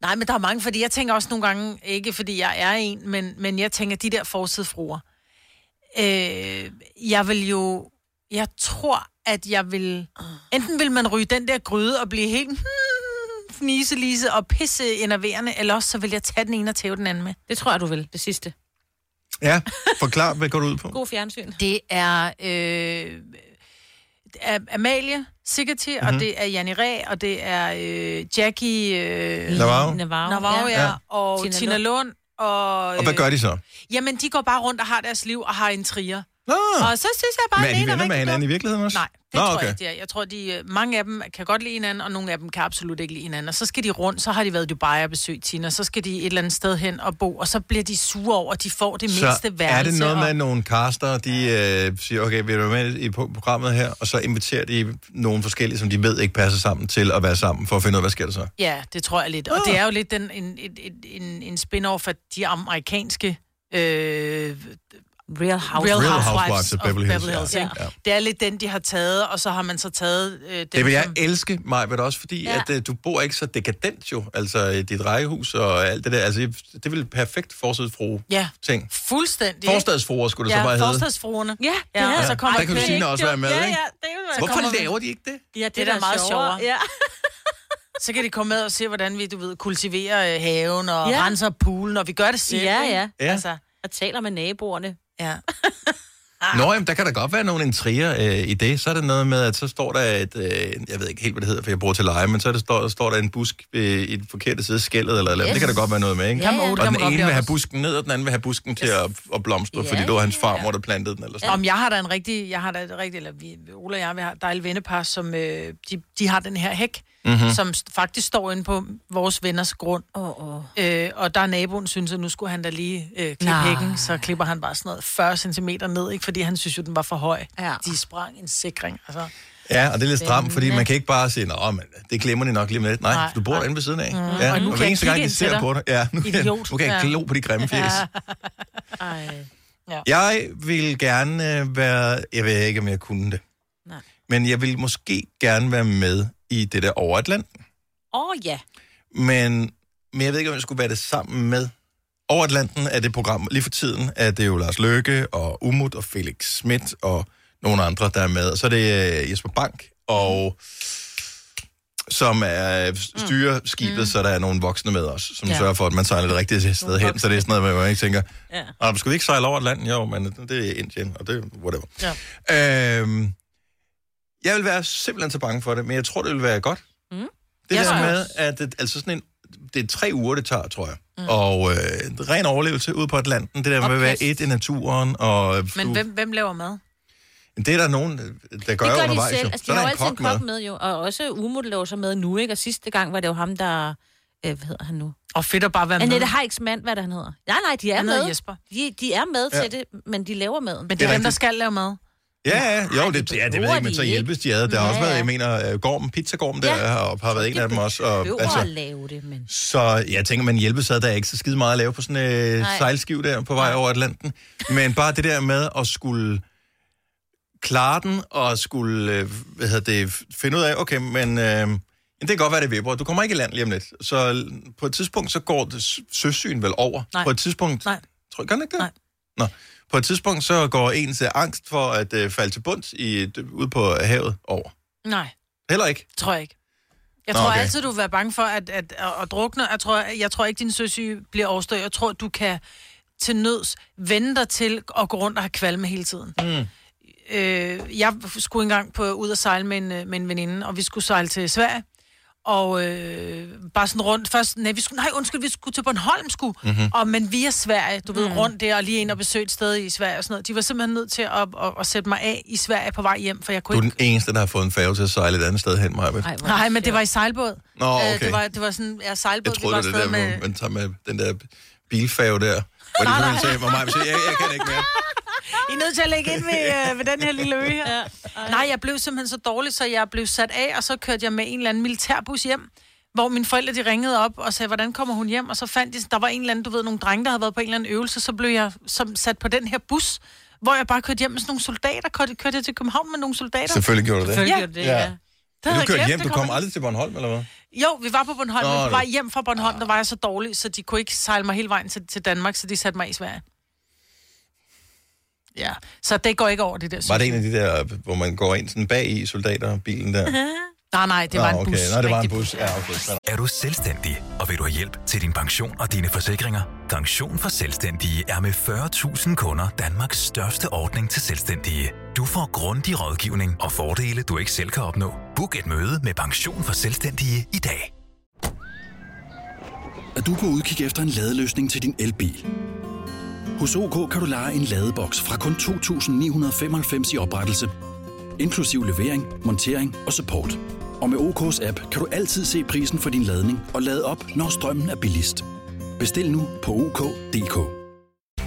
Nej, men der er mange, fordi jeg tænker også nogle gange, ikke fordi jeg er en, men, men jeg tænker, de der forsidefruer. Øh, jeg vil jo, jeg tror, at jeg vil, enten vil man ryge den der gryde og blive helt fniselise og pisse enerverende, eller også så vil jeg tage den ene og tæve den anden med. Det tror jeg, du vil, det sidste. ja, forklar, hvad går du ud på? God fjernsyn. Det er, øh, er Amalie Sigerti, mm-hmm. Mhm. og det er Janni Ræ, og det er øh, Jackie øh, Navarro. Navarro, Navarro ja. Ja. og Tina Tina, Tina Lund. Og, Og hvad gør de så? Jamen, de går bare rundt og har deres liv og har en trier. Nå, Og så synes jeg bare, men er de venner med hinanden i virkeligheden også? Nej, det Nå, tror okay. jeg ikke, de er. Jeg tror, de, øh, mange af dem kan godt lide hinanden, og nogle af dem kan absolut ikke lide hinanden. Og så skal de rundt, så har de været i Dubai og besøgt Tina, så skal de et eller andet sted hen og bo, og så bliver de sure over, at de får det Så mindste værelse. er det noget med, at nogle caster, de øh, siger, okay, vil du være med i programmet her, og så inviterer de nogle forskellige, som de ved ikke passer sammen til at være sammen, for at finde ud af, hvad sker der så? Ja, det tror jeg lidt. Og det er jo lidt den, en, en, en, en spin-off af de amerikanske... Øh, Real Housewives. Real Housewives, Housewives of Beverly Hills, ja. Hills Ja. ja. Ja. Det er lidt den, de har taget, og så har man så taget øh, dem, Det vil jeg som... elske, mig, men også fordi, Ja. ja. at uh, du bor ikke så dekadent jo, altså dit rækkehus og alt det der. Altså, det vil perfekt forsøgsfru Ja, ting. fuldstændig. Forstadsfruer skulle det ja, så bare hedde. forstadsfruerne. Ja, det Ja, havde og så kommer Der kan Christina også være med, ja, ikke? Ja, det er Hvorfor kommer- laver de ikke det? Ja, det, Det er da meget sjovere. Ja. Så kan de komme med og se, hvordan vi, du ved, kultiverer øh, haven og Ja. ja. renser poolen, og vi gør det selv. Ja, ja. Ja. Altså, Og taler med naboerne. Ja. Nå, jamen, der kan da godt være nogle intriger øh, i det. Så er det noget med, at så står der et, øh, jeg ved ikke helt, hvad det hedder, for jeg bruger til leje, men så er det, står, står der en busk øh, i den forkerte side af skældet, eller, eller Yes. det kan der godt være noget med, ikke? Ja, ja. Og den ene vil have busken ned, og den anden vil have busken til at, at blomstre, Ja, fordi det var hans farmor, der plantede den, eller sådan Om jeg har da en rigtig, jeg har da et rigtig, eller vi, Ola og jeg, vi har dejlige vennepar, som øh, de, de har den her hæk. Mm-hmm. som faktisk står inde på vores venners grund. Åh, åh. Øh, og der er naboen synes, at nu skulle han da lige øh, klippe Nej. hækken, så klipper han bare sådan noget 40 cm ned, ikke? fordi han synes jo, den var for høj. Ja. De sprang en sikring. Altså. Ja, og det er lidt stramt, fordi man kan ikke bare sige, nå, men det glemmer de nok lige med lidt. Nej, Nej, du bor nej. derinde ved siden af. Mm. Og Ja, nu og kan hver jeg eneste gang, kigge de ind til ser dig. på dig, ja, nu kan, jeg, Idiot. nu kan jeg Ja. glo på de grimme fjes. Ja. Ej. Jeg vil gerne øh, være, jeg ved ikke, om jeg kunne det, Nej. men jeg vil måske gerne være med i det der over Atlanten. Åh, oh, ja. Men, men jeg ved ikke, om jeg skulle være det sammen med. Over Atlanten er det program, lige for tiden er det jo Lars Løkke og Umut og Felix Schmidt og nogle andre, der er med. Og så er det øh, Jesper Bank, og som er styrer skibet, mm. så der er nogle voksne med os, som ja. Sørger for, at man sejler det rigtige sted hen. Så det er sådan noget, at man ikke tænker, ja. skal vi ikke sejle over Atlanten? Jo, men det er Indien, og det er whatever. Ja. Øhm, jeg vil være simpelthen så bange for det, men jeg tror, det vil være godt. Mm. Det Jeg der med, også. at det, altså sådan en, det er tre uger, det tager, tror jeg. Mm. Og øh, ren overlevelse ude på Atlanten, det der med at være et i naturen, og øh, Men du, hvem, hvem laver mad? det er der nogen, der gør, Det gør de undervejs. selv. jo. Altså, så de er har jo en altid en kok med. med, jo. Og også Umut laver så med nu, ikke? Og sidste gang var det jo ham, der... Øh, hvad hedder han nu? Og fedt at bare være med. Annette Heiks mand, hvad er det, han hedder? Nej, nej, de er Han med. Jesper. De, de er med Ja. til det, men de laver maden. Men det Det er dem, der skal lave mad. Ja, ja, jo, det, ja, det ved jeg ikke, men så hjælpes de ad. Der har også været, jeg mener, øh, Gorm, Pizzagorm der Ja. heroppe har været en af dem også. Og, altså, at lave det, men... Så jeg tænker, man hjælpes ad, der er ikke så skide meget at lave på sådan en øh, sejlskiv der på vej over Atlanten. Men bare det der med at skulle klare den, og skulle øh, hvad hedder det, finde ud af, okay, men øh, det kan godt være, det vipper. Du kommer ikke i land lige om lidt. Så på et tidspunkt, så går det søsyn vel over. Nej. På et tidspunkt... Nej. Tror gør den ikke det? Nej. Nå. På et tidspunkt, så går ens angst for at øh, falde til bunds i, ude på havet over. Nej, Heller ikke. tror jeg ikke. Jeg Nå, tror okay. altid, du vil være bange for at, at, at, at drukne. Jeg tror, jeg tror ikke, din søsyge bliver overstået. Jeg tror, du kan til nøds vende dig til at gå rundt og have kvalme hele tiden. Mm. Øh, jeg skulle engang på, ud og sejle med en, øh, med en veninde, og vi skulle sejle til Sverige. Og øh, bare sådan rundt. Først, nej, vi skulle, nej, undskyld, vi skulle til Bornholm, skulle. Mhm. Mm-hmm. Og, men via Sverige, du ved, rundt der, og lige ind og besøge et sted i Sverige og sådan noget. De var simpelthen nødt til at, at, at sætte mig af i Sverige på vej hjem, for jeg Du kunne er ikke... den eneste, der har fået en færge til at sejle et andet sted hen, Maja. Nej, men det var i sejlbåd. Nå, Øh, okay. Det var, det var sådan, ja, sejlbåd, Jeg troede, vi det var det der, med... man tager med den der bilfærge der. Hvor de sagde, hvor Maja sagde, jeg, jeg kan ikke mere. I er nødt til at lægge ind ved, øh, ved den her lille ø her. Ja. Nej, jeg blev simpelthen så dårlig, så jeg blev sat af, og så kørte jeg med en eller anden militærbus hjem, hvor mine forældre de ringede op og sagde, hvordan kommer hun hjem? Og så fandt de, der var en eller anden, du ved, nogle drenge, der havde været på en eller anden øvelse, så blev jeg som sat på den her bus, hvor jeg bare kørte hjem med sådan nogle soldater. Kørte, kørte jeg til København med nogle soldater? Selvfølgelig gjorde du det. Selvfølgelig gjorde det, Ja. ja. Det du jeg kørte hjem, du kom aldrig til Bornholm, eller hvad? Jo, vi var på Bornholm, Nå, men på vej hjem fra Bornholm, der var jeg så dårlig, så de kunne ikke sejle mig hele vejen til, til Danmark, så de satte mig i Sverige. Ja, så det går ikke over det der. Var det en af de der, hvor man går ind sådan bag i soldaterbilen der? Nej, nej, det var Nå, en okay. bus. Nå, det var en bus. Ja, okay. Er du selvstændig, og vil du have hjælp til din pension og dine forsikringer? Pension for Selvstændige er med 40.000 kunder Danmarks største ordning til selvstændige. Du får grundig rådgivning og fordele, du ikke selv kan opnå. Book et møde med Pension for Selvstændige i dag. Er du på udkig efter en ladeløsning til din elbil? Hos OK kan du lege en ladeboks fra kun 2.995 i oprettelse, inklusiv levering, montering og support. Og med OK's app kan du altid se prisen for din ladning og lade op, når strømmen er billigst. Bestil nu på OK.dk.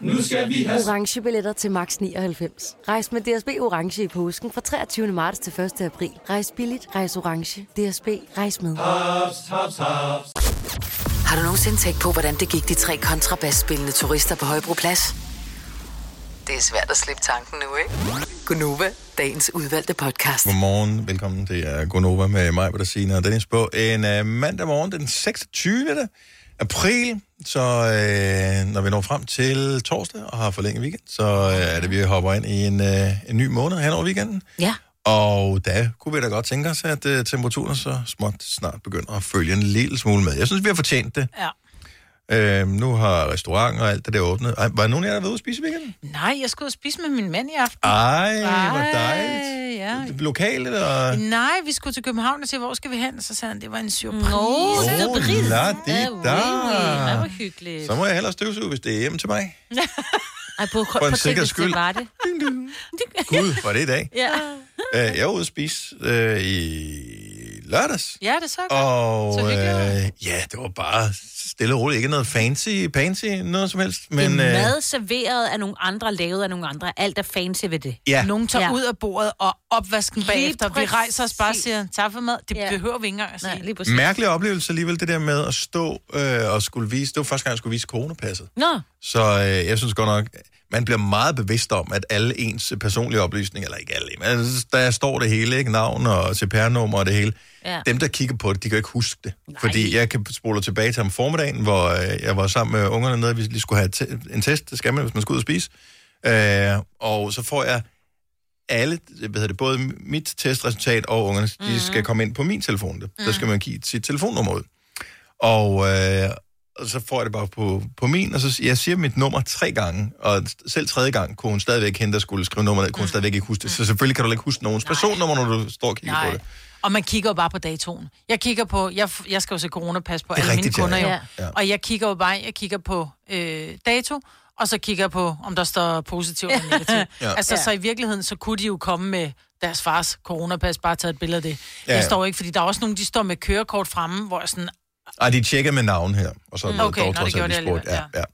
Nu skal vi have... Orange billetter til max 99. Rejs med DSB Orange i påsken fra 23. marts til 1. april. Rejs billigt, rejs orange. DSB, rejs med. Haps, haps, haps. Har du nogensinde tænkt på, hvordan det gik de tre kontrabasspillende turister på Højbroplads? Det er svært at slippe tanken nu, ikke? Gunova, dagens udvalgte podcast. Godmorgen, velkommen til uh, Gonova med mig, Bettina og Dennis på en uh, mandag morgen, den 26. april. Så uh, når vi når frem til torsdag og har forlænget weekend, så uh, er det, vi hopper ind i en, uh, en ny måned hen over weekenden. Ja. Og der kunne vi da godt tænke os, at uh, temperaturen så småt snart begynder at følge en lille smule med. Jeg synes, vi har fortjent det. Ja. Uh, nu har restauranter og alt det der åbnet. Ej, var der nogen af jer, der var ude at spise i weekenden? Nej, jeg skulle spise med min mand i aften. Ej, hvor Ej, dejligt. Ja. Lokalt, eller? Nej, vi skulle til København og se, hvor skal vi hen? Så sagde han, det var en surprise. Nå, surprise. la di Ja, da. Ej, hvor hyggeligt. Så må jeg hellere støvsuge, hvis det er hjemme til mig. Ej, på, For en hvis skyld. det var det. Gud, var det i dag. Ja. Uh, jeg var ude at spise uh, i lørdags. Ja, det så godt. Og Så uh, ja, det var bare stille og roligt. Ikke noget fancy, fancy, noget som helst. Men, det er øh, mad serveret af nogle andre, lavet af nogle andre. Alt er fancy ved det. Ja. Nogen tager Ja. ud af bordet og opvasken Lige bagefter. Vi rejser os bare og siger, tak for mad. Det Ja. behøver vi ikke engang at sige. Nej, lige præcis. Mærkelig oplevelse alligevel, det der med at stå øh, og skulle vise... Det var første gang, jeg skulle vise coronapasset. Nå, Så øh, jeg synes godt nok, man bliver meget bevidst om, at alle ens personlige oplysninger, eller ikke alle, men der står det hele, ikke? Navn og CPR-nummer og det hele. Ja. Dem, der kigger på det, de kan ikke huske det. Nej. Fordi jeg kan spole tilbage til om formiddagen, hvor øh, jeg var sammen med ungerne nede, og vi lige skulle have en test, det skal man, hvis man skal ud og spise. Øh, og så får jeg alle, hvad hedder det, både mit testresultat og ungernes, mm-hmm. de skal komme ind på min telefon. Mm. Der skal man give sit telefonnummer ud. Og, øh, og så får jeg det bare på, på min, og så jeg siger mit nummer tre gange, og selv tredje gang kunne hun stadigvæk hente, at skulle skrive nummeret, kunne hun stadigvæk ikke huske det. Så selvfølgelig kan du ikke huske nogens personnummer, når du står og kigger Nej. på det. Og man kigger jo bare på datoen. Jeg kigger på, jeg, jeg skal jo se coronapas på alle mine rigtigt, ja. kunder jo. Ja. Ja. Og jeg kigger jo bare, jeg kigger på øh, dato, og så kigger jeg på, om der står positivt eller negativt. Ja. ja. Altså, Ja. så i virkeligheden, så kunne de jo komme med deres fars coronapas, bare tage et billede af det. Ja, Ja. Jeg ja. står ikke, fordi der er også nogle, de står med kørekort fremme, hvor jeg sådan, Ej, de tjekker med navn her, og så er Mm. Okay, dog nå, det trods alt det spurgt. Ja, ja.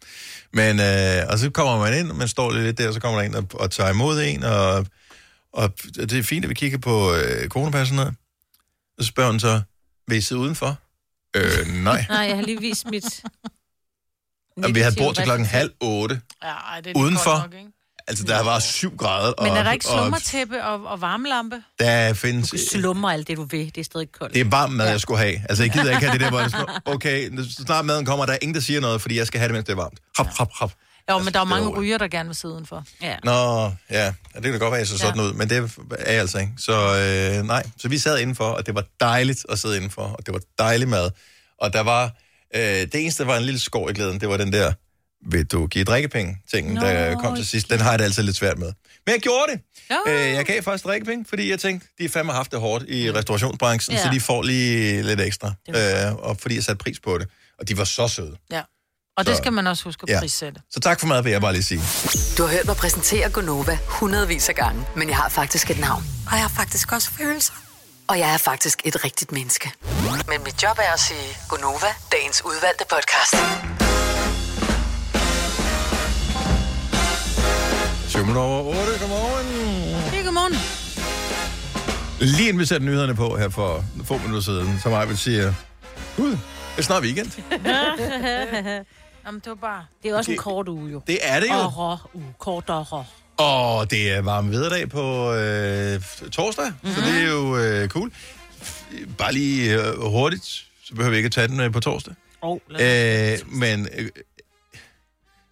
Men, øh, og så kommer man ind, og man står lidt der, og så kommer der en og, og tager imod en, og, og det er fint, at vi kigger på øh, coronapassen her. Og så spørger hun så, vil I sidde udenfor? Øh, nej. Nej, jeg har lige vist mit... Jamen, vi havde bord til klokken halv otte. ja, det er Udenfor? Nok, ikke? Altså, der var syv grader. Men og, er der ikke og slummertæppe og, og varmelampe? Der findes... Du slummer alt det, du vil. Det er stadig koldt. Det er varm mad, jeg skulle have. Altså, jeg gider ikke have det der, hvor er sådan, okay, så snart maden kommer, der er ingen, der siger noget, fordi jeg skal have det, mens det er varmt. Hop, hop, hop. Jo, men der er mange jo- ryger, der gerne vil sidde udenfor. Ja. Nå, ja, ja det kan da godt være, at jeg så sådan ud, men det er jeg altså ikke. Så øh, nej, så vi sad indenfor, og det var dejligt at sidde indenfor, og det var dejlig mad. Og der var, øh, det eneste, der var en lille skår i glæden, det var den der, vil du give drikkepenge ting, Nå, der kom til sidst. Den har jeg det altid lidt svært med. Men jeg gjorde det. Ja. Øh, jeg gav faktisk drikkepenge, fordi jeg tænkte, de har fandme haft det hårdt i restaurationsbranchen, Ja. så de får lige lidt ekstra. Øh, og fordi jeg satte pris på det. Og de var så søde. Ja. Og det Så- skal man også huske at Ja. prissætte. Så tak for mad, vil jeg bare lige sige. Du har hørt mig præsentere Gonova hundredvis af gange, men jeg har faktisk et navn. Og jeg har faktisk også følelser. Og jeg er faktisk et rigtigt menneske. Men mit job er at sige Gonova, dagens udvalgte podcast. 7 minutter over 8, godmorgen. Hey, godmorgen. Lige inden vi sætter nyhederne på her for få minutter siden, som Ejvind siger, Gud, det er snart weekend. Jamen, det var bare... Det er også en kort uge, jo. Det er det jo. Åh, uh, kortere. Og det er varme vederdag på øh, torsdag, mm-hmm. så det er jo øh, cool. Bare lige øh, hurtigt, så behøver vi ikke at tage den øh, på torsdag. Oh, øh, men øh,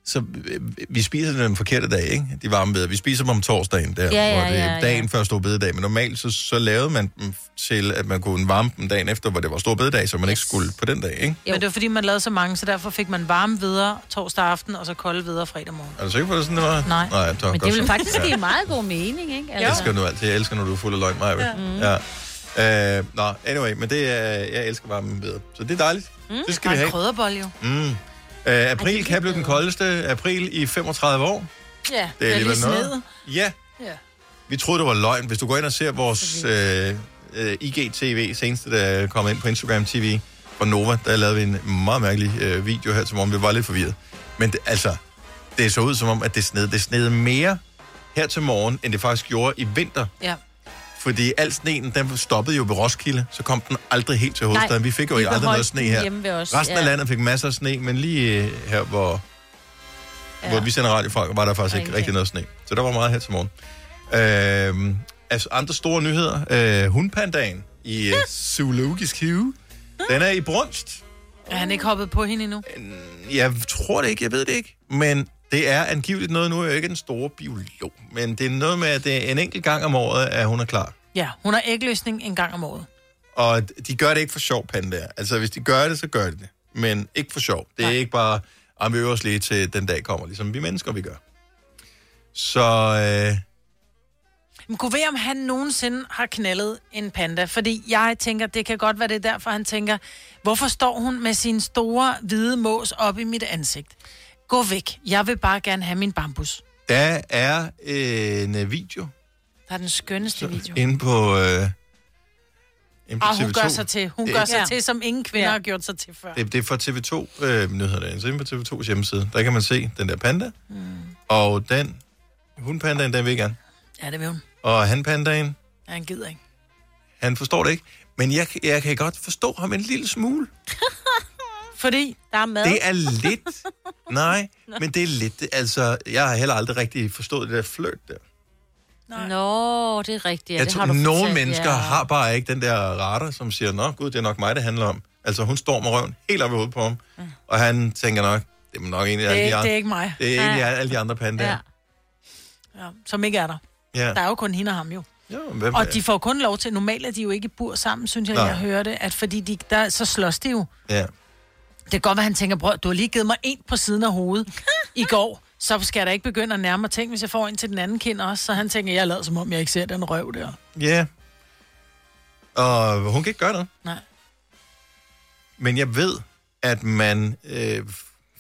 så øh, vi spiser den forkerte dag, ikke? De varme beder. Vi spiser dem om torsdagen, der, Ja, ja, hvor det er ja, dagen ja. før stor bededag. Men normalt så, så lavede man dem til, at man kunne varme dem dagen efter, hvor det var stor bededag, så man yes. ikke skulle på den dag, ikke? Men det var fordi, man lavede så mange, så derfor fik man varme videre torsdag aften, og så kolde videre fredag morgen. Er du sikker på, at det sådan, det var? Nej. Nej så Men det vil så. faktisk Ja. give meget god mening, ikke? Altså, Jeg elsker nu altid. Jeg elsker, når du er fuld af løgn, Maja. Ja. Ja. Uh, Nå, anyway, men det er, jeg elsker varme bedre. Så det er dejligt. Mm. Det skal vi have. krydderbolle jo. Mm. Uh, april kan blive den koldeste april i 35 år. Ja, Det er alligevel lige noget. Ja, Ja. vi troede, det var løgn. Hvis du går ind og ser vores uh, uh, IGTV, seneste, der kom ind på Instagram TV fra Nova, der lavede vi en meget mærkelig uh, video her til morgen. Vi var lidt forvirret. Men det, altså, det så ud som om, at det sned. Det sned mere her til morgen, end det faktisk gjorde i vinter. Ja. Fordi al sneen, den stoppede jo ved Roskilde, så kom den aldrig helt til hovedstaden. Nej, vi fik jo vi aldrig noget sne her. os, Resten af ja. landet fik masser af sne, men lige øh, her, hvor, ja. hvor vi sender radio fra, var der faktisk ikke rigtig noget sne. Så der var meget her til morgen. Øh, altså andre store nyheder. Øh, hundpandagen i øh, Zoologisk Hue. Den er i brunst. Er han ikke hoppet på hende endnu? Jeg tror det ikke, jeg ved det ikke. Men det er angiveligt noget, nu er jeg ikke en stor biolog, men det er noget med, at det er en enkelt gang om året, at hun er klar. Ja, hun har ægløsning en gang om året. Og de gør det ikke for sjov, pandaer. Altså, hvis de gør det, så gør de det. Men ikke for sjov. Det er ikke bare, at vi øver os lige til den dag kommer, ligesom vi mennesker, vi gør. Så øh, Men kunne være, om han nogensinde har knaldet en panda? Fordi jeg tænker, det kan godt være det er derfor, han tænker, hvorfor står hun med sin store hvide mås op i mit ansigt? Gå væk. Jeg vil bare gerne have min bambus. der er en øh, video Der er den skønneste video. inde på, øh, inde på Ah, hun TV2. gør sig til. Hun Det- gør sig til, som ingen kvinder har gjort sig til før. Det, det er fra TV2 øh, nyhederne. Så inde på TV2's hjemmeside, der kan man se den der panda. Mm. Og den, hundpandaen, den vil gerne. Ja, det vil hun. Og hanpandaen, Ja, han gider ikke. han forstår det ikke. Men jeg, jeg kan godt forstå ham en lille smule. Fordi der er mad. Det er lidt... Nej, men det er lidt... Altså, jeg har heller aldrig rigtig forstået det der flirt der. Nå, det er rigtigt. Ja, jeg det tror, har du nogle fortalt, mennesker ja. har bare ikke den der radar, som siger, Nå gud, det er nok mig, det handler om. Altså, hun står med røven helt op i hovedet på ham. Mm. Og han tænker nok, det er nok egentlig Det er alle de andre. det er ikke mig. Det er egentlig alle de andre pandaer. Ja. Ja, som ikke er der. Ja. Der er jo kun hende og ham jo. Jo, hvem Og de får kun lov til, normalt er de jo ikke i bur sammen, synes jeg, Nej. jeg hører det, at fordi de, der, så slås de jo. Ja. Det kan godt være, han tænker, bror, du har lige givet mig en på siden af hovedet i går, så skal jeg da ikke begynde at nærme mig ting, hvis jeg får en til den anden kind også. Så han tænker, jeg lader som om, jeg ikke ser den røv der. Ja. Og hun kan ikke gøre noget. Nej. Men jeg ved, at man, øh,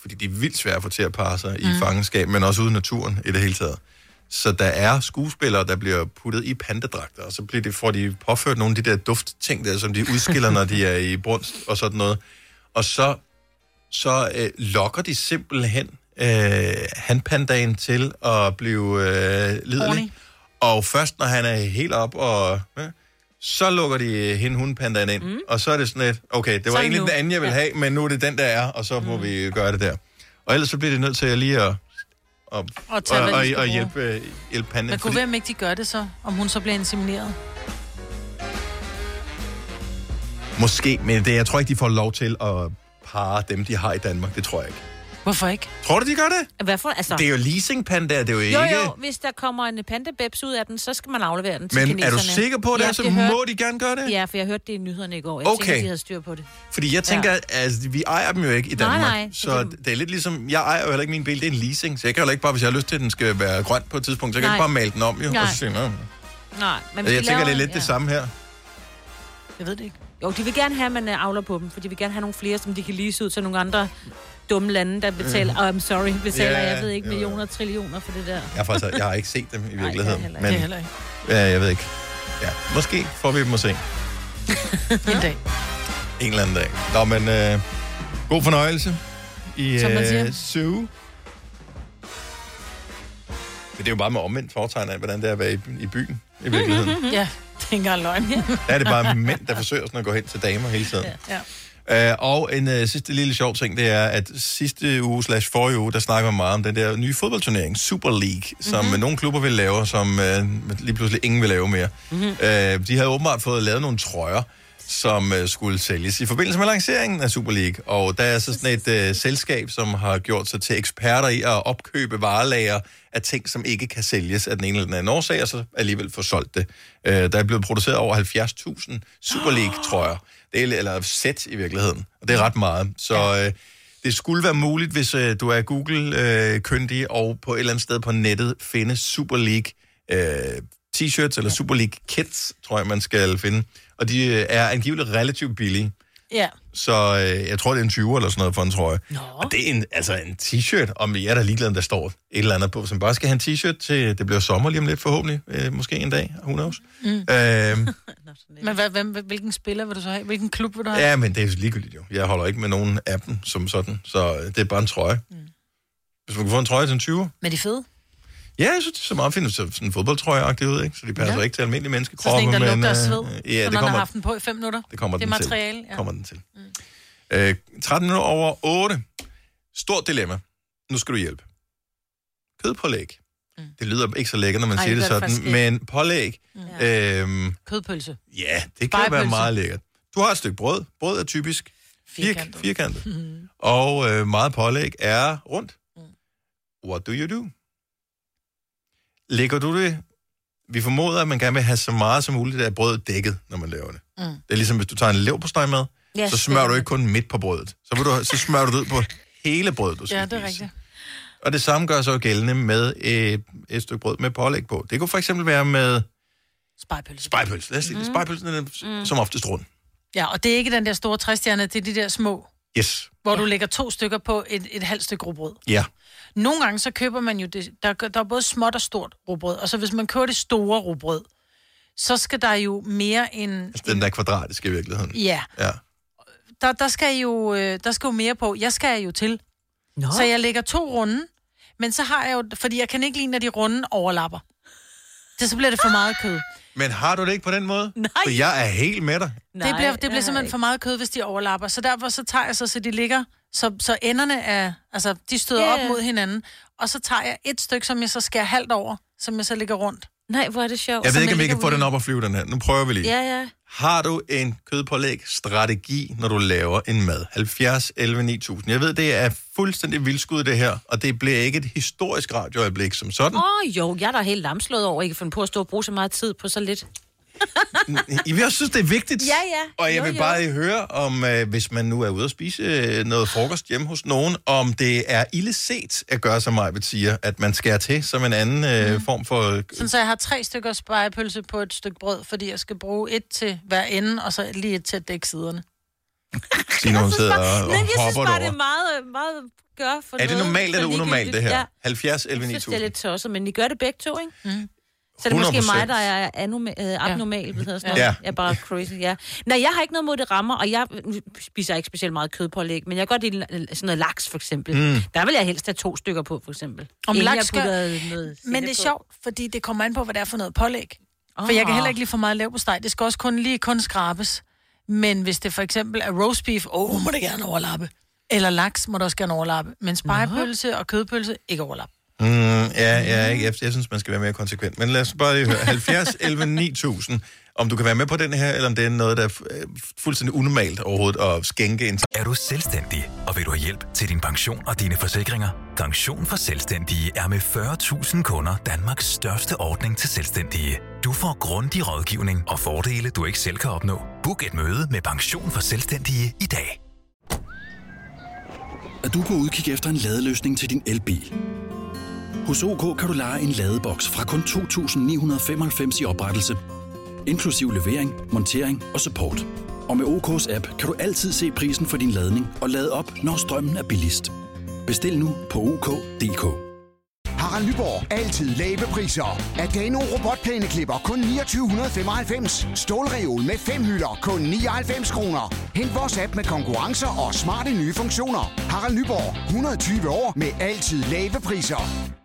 fordi de er vildt svære at få til at parre sig i Mm. fangenskab, men også ude i naturen i det hele taget. Så der er skuespillere, der bliver puttet i pandedragter, og så bliver de, får de påført nogle af de der duftting der, som de udskiller, når de er i brunst og sådan noget. Og så, så øh, lokker de simpelthen øh, hanpandagen til at blive øh, lidelig. Horny. Og først når han er helt op og... Øh, så lukker de hende hundpandaen ind, mm. og så er det sådan et, okay, det var egentlig nu. den anden, jeg ville Ja. have, men nu er det den, der er, og så må mm. vi gøre det der. Og ellers så bliver det nødt til at lige at, og, Og tage, og, og, og hjælpe, øh, hjælpe panden. Men kunne være, om ikke de gør det så, om hun så bliver insemineret. Måske, men det, jeg tror ikke, de får lov til at parre dem, de har i Danmark. Det tror jeg ikke. Hvorfor ikke? Tror du, de gør det? Hvad for, altså... Det er jo leasingpandaer, det er jo ikke... Jo, jo, hvis der kommer en pandabebs ud af den, så skal man aflevere den til Men kineserne. er du sikker på det, så må de gerne gøre det? Ja, for jeg hørte det i nyhederne i går. Jeg Okay. tænkte, de havde styr på det. Fordi jeg tænker, Ja. ja. altså, vi ejer dem jo ikke i Nej, Danmark. nej, så så det er lidt ligesom, jeg ejer jo heller ikke min bil, det er en leasing. Så jeg kan heller ikke bare, hvis jeg har lyst til, at den skal være grøn på et tidspunkt, så kan jeg Nej. ikke bare male den om, jo. Nej. Og så sige, "Nå." Nej, men hvis jeg tænker, det er lidt det samme her. Jeg ved det ikke. Jo, de vil gerne have, at man øh, avler på dem, for de vil gerne have nogle flere, som de kan lease ud til nogle andre dumme lande, der betaler, oh, I'm sorry, betaler, Ja, jeg ved ikke, millioner, trillioner for det der. Jeg faktisk, jeg har ikke set dem i virkeligheden. heller ikke. men, Det heller ikke. Ja, jeg ved ikke. Ja, måske får vi dem at se En dag. en eller anden dag. Nå, men øh, god fornøjelse i øh, Zoo. Men det er jo bare med omvendt foretegn af, hvordan det er at være i, i byen i virkeligheden. ja, det er ikke engang løgn. Der er det bare mænd, der forsøger sådan at gå hen til damer hele tiden. ja. Uh, og en uh, sidste lille sjov ting, det er, at sidste uge slash forrige uge, der snakker man meget om den der nye fodboldturnering, Super League, som Mhm. mm-hmm. nogle klubber vil lave, som uh, lige pludselig ingen vil lave mere. Mhm. Uh, de havde åbenbart fået lavet nogle trøjer, som uh, skulle sælges i forbindelse med lanceringen af Super League. Og der er så sådan et uh, selskab, som har gjort sig til eksperter i at opkøbe varelager af ting, som ikke kan sælges af den ene eller den anden årsag, og så alligevel få solgt det. Uh, der er blevet produceret over 70.000 Super League-trøjer. Det er, eller sæt i virkeligheden. Og det er ret meget. Så øh, det skulle være muligt, hvis øh, du er Google-kyndig og på et eller andet sted på nettet finde Super League øh, t-shirts eller Super League kits, tror jeg, man skal finde. Og de øh, er angiveligt relativt billige. Ja. Så øh, jeg tror, det er en 20 eller sådan noget for en trøje. Nå. Og det er en, altså en t-shirt, om jeg er der ligeglad, om der står et eller andet på, som bare skal have en t-shirt til, det bliver sommer lige om lidt forhåbentlig, øh, måske en dag, who knows. Mm. Øh, Men hvad, hvem, hvilken spiller vil du så have? Hvilken klub vil du have? Ja, men det er jo ligegyldigt jo. Jeg holder ikke med nogen af dem som sådan, så det er bare en trøje. Mm. Hvis man kan få en trøje til en 20. Men de er fede. Ja, jeg synes, det er så meget fint, så sådan en fodboldtrøje ud, ikke? Så de passer Ja. ja. ikke til almindelige Så menneskekroppe. sådan en, der lugter af øh, sved. Ja, så det kommer, har haft den på i fem minutter. det kommer det den til. materiale. Ja. kommer den til. Mm. Øh, 13 minutter over 8. Stort dilemma. Nu skal du hjælpe. Kødpålæg. Mm. Det lyder ikke så lækkert, når man Ej, siger det det det sådan, men pålæg, Ja. øhm, Kødpølse. ja, det kan være meget lækkert. Du har et stykke brød. Brød er typisk firkantet. firkantet. Mhm. Og øh, meget pålæg er rundt. What do you do? Lægger du det... Vi formoder, at man gerne vil have så meget som muligt af brødet dækket, når man laver det. Mm. Det er ligesom, hvis du tager en leverpostej med, Ja, så smører du ikke kun midt på brødet. Så, vil du, så smører du det ud på hele brødet, du skal Ja, det er spise. rigtigt. Og det samme gør sig gældende med et, et stykke brød med pålæg på. Det kunne for eksempel være med Spejpølse. spejpølse. Lad os sige, mm. spejpølsen er mm. som oftest rund. Ja, og det er ikke den der store træstjerne, det er de der små, Yes. hvor ja. du lægger to stykker på et, et halvt stykke rugbrød. Ja. Nogle gange så køber man jo det, der, der er både småt og stort rugbrød, og så hvis man køber det store rugbrød, så skal der jo mere end... Altså den der kvadratiske i virkeligheden. Ja, Ja. der, der, skal jo, øh, der skal jo mere på. Jeg skal jo til. Nå. Så jeg lægger to runde, men så har jeg jo... Fordi jeg kan ikke lide, når de runde overlapper. Det, så bliver det for meget kød. Men har du det ikke på den måde? Nej. For jeg er helt med dig. Nej, det bliver, det bliver simpelthen for meget kød, hvis de overlapper. Så derfor så tager jeg så, så de ligger, så, så enderne er, altså de støder yeah. op mod hinanden. Og så tager jeg et stykke, som jeg så skærer halvt over, som jeg så ligger rundt. Nej, hvor er det sjovt. Jeg ved ikke, om vi kan få den op og flyve, den her. Nu prøver vi lige. Ja, ja. Har du en kødpålæg-strategi, når du laver en mad? 70, 11, 9000. Jeg ved, det er fuldstændig vildskud, det her, og det bliver ikke et historisk radioøjeblik som sådan. Åh, oh, jo, jeg er da helt lamslået over, at ikke finde på at stå og bruge så meget tid på så lidt. Jeg synes, det er vigtigt. Ja, ja. Og jeg Jo, vil jo. bare lige høre, om øh, hvis man nu er ude at spise øh, noget frokost hjemme hos nogen, om det er ille set at gøre, som Majbet siger, at man skærer til som en anden øh, form for... Sådan, så jeg har tre stykker spejepølse på et stykke brød, fordi jeg skal bruge et til hver ende, og så lige et til at dække siderne. Signe, hun sidder og, og Men jeg synes bare, det er meget, meget gør for Er det normalt eller unormalt, det her? Ja. 70 11 Jeg synes, det er 9000. lidt tosset, men I gør det begge to, ikke? Mm. Så er det måske 100%. mig, der er anoma- øh, abnormal, hvad hedder sådan noget. Ja. Jeg er bare crazy, ja. Nej, jeg har ikke noget mod det rammer, og jeg spiser ikke specielt meget kødpålæg, men jeg kan godt lide sådan noget laks, for eksempel. Mm. Der vil jeg helst have to stykker på, for eksempel. Om Inden laks skal... noget Men det er på. sjovt, fordi det kommer an på, hvad det er for noget pålæg. For Ah. jeg kan heller ikke lige for meget lav på steg. Det skal også kun lige kun skrabes. Men hvis det for eksempel er roast beef, åh, oh, må det gerne overlappe. Eller laks må det også gerne overlappe. Men spejepølse og kødpølse, ikke overlappe. Mm, ja, ja, ikke. Jeg, jeg synes, man skal være mere konsekvent. Men lad os bare lige høre. 70 11 9000. Om du kan være med på den her, eller om det er noget, der er øh, fuldstændig unormalt overhovedet at skænke en Er du selvstændig, og vil du have hjælp til din pension og dine forsikringer? Pension for Selvstændige er med 40.000 kunder Danmarks største ordning til selvstændige. Du får grundig rådgivning og fordele, du ikke selv kan opnå. Book et møde med Pension for Selvstændige i dag. Er du på udkig efter en ladeløsning til din elbil? Hos OK kan du lege en ladeboks fra kun 2.995 i oprettelse, inklusiv levering, montering og support. Og med OK's app kan du altid se prisen for din ladning og lade op, når strømmen er billigst. Bestil nu på OK.dk. Harald Nyborg. Altid lave priser. Adano robotplæneklipper kun 2995. Stålreol med fem hylder kun 99 kroner. Hent vores app med konkurrencer og smarte nye funktioner. Harald Nyborg. 120 år med altid lave priser.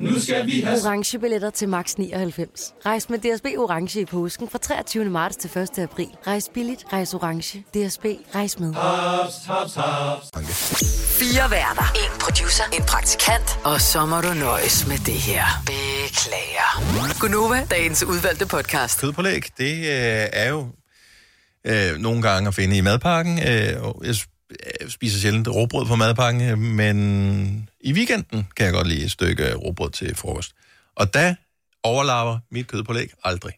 Nu skal vi have... Orange billetter til max 99. Rejs med DSB Orange i påsken fra 23. marts til 1. april. Rejs billigt, rejs orange. DSB, rejs med. Haps, haps, haps. Fire værter. En producer. En praktikant. Og så må du nøjes med det her. Beklager. Gunova, dagens udvalgte podcast. kødpålæg, det øh, er jo øh, nogle gange at finde i madpakken. Øh, og jeg øh, spiser sjældent råbrød på madpakken, øh, men i weekenden kan jeg godt lide et stykke råbrød til frokost. Og der overlapper mit kødpålæg aldrig.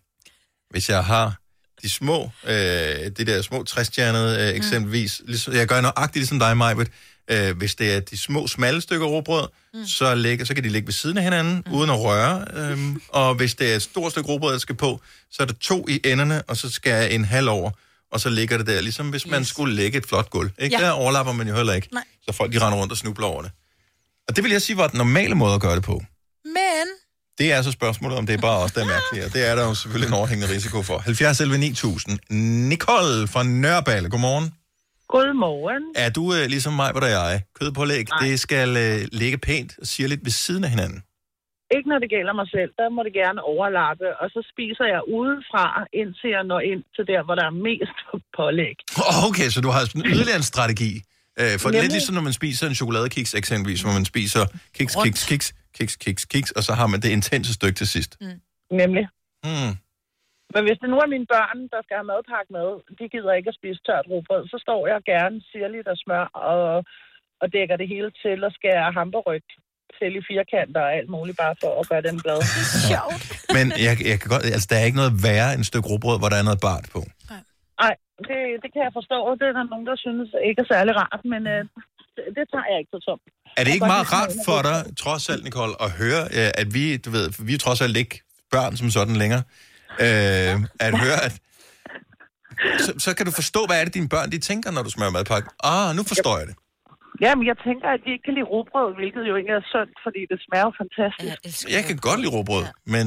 Hvis jeg har de små, øh, det der små træstjernede øh, eksempelvis, ligesom, jeg gør nøjagtigt ligesom dig, Majbet, øh, hvis det er de små, smalle stykker råbrød, mm. så, ligger, så kan de ligge ved siden af hinanden, mm. uden at røre. Øhm, og hvis det er et stort stykke råbrød, der skal på, så er der to i enderne, og så skal jeg en halv over, og så ligger det der, ligesom hvis man skulle lægge et flot gulv. Ikke? Ja. Der overlapper man jo heller ikke. Nej. Så folk de render rundt og snubler over det. Og det vil jeg sige var den normale måde at gøre det på. Men Det er så spørgsmålet, om det er bare os, der er mærkelige. Og det er der jo selvfølgelig en overhængende risiko for. 70 11 9000. Nicole fra Nørreballe, godmorgen. Godmorgen. Er du øh, ligesom mig, hvor der er jeg? Kødpålæg, det skal øh, ligge pænt og sige lidt ved siden af hinanden. Ikke når det gælder mig selv. Der må det gerne overlappe. Og så spiser jeg udefra, indtil jeg når ind til der, hvor der er mest pålæg. Okay, så du har sådan yderligere en strategi. Øh, for Nemlig. lidt ligesom når man spiser en chokoladekiks eksempelvis, hvor man spiser kiks, kiks, kiks, kiks, kiks, kiks, og så har man det intense stykke til sidst. Nemlig. Hmm. Men hvis det nu er mine børn, der skal have madpakke med, de gider ikke at spise tørt rugbrød, så står jeg gerne sirligt og smør og, og dækker det hele til og skærer hamburryg til i firkanter og alt muligt, bare for at gøre dem glade. Sjovt. Men jeg, jeg kan godt, altså, der er ikke noget værre end et stykke råbrød, hvor der er noget bart på. Nej, det, det kan jeg forstå. Det er der nogen, der synes ikke er særlig rart, men øh, det, det tager jeg ikke så tomt. Er det ikke meget rart for dig, trods alt, Nicole, at høre, øh, at vi, du ved, vi er trods alt ikke børn som sådan længere, øh, at høre, at så, så kan du forstå, hvad er det, dine børn de tænker, når du smører madpakke. Ah, nu forstår jeg det. Jamen, jeg tænker, at de ikke kan lide rugbrød, hvilket jo ikke er sundt, fordi det smager fantastisk. Jeg kan godt lide råbrød, men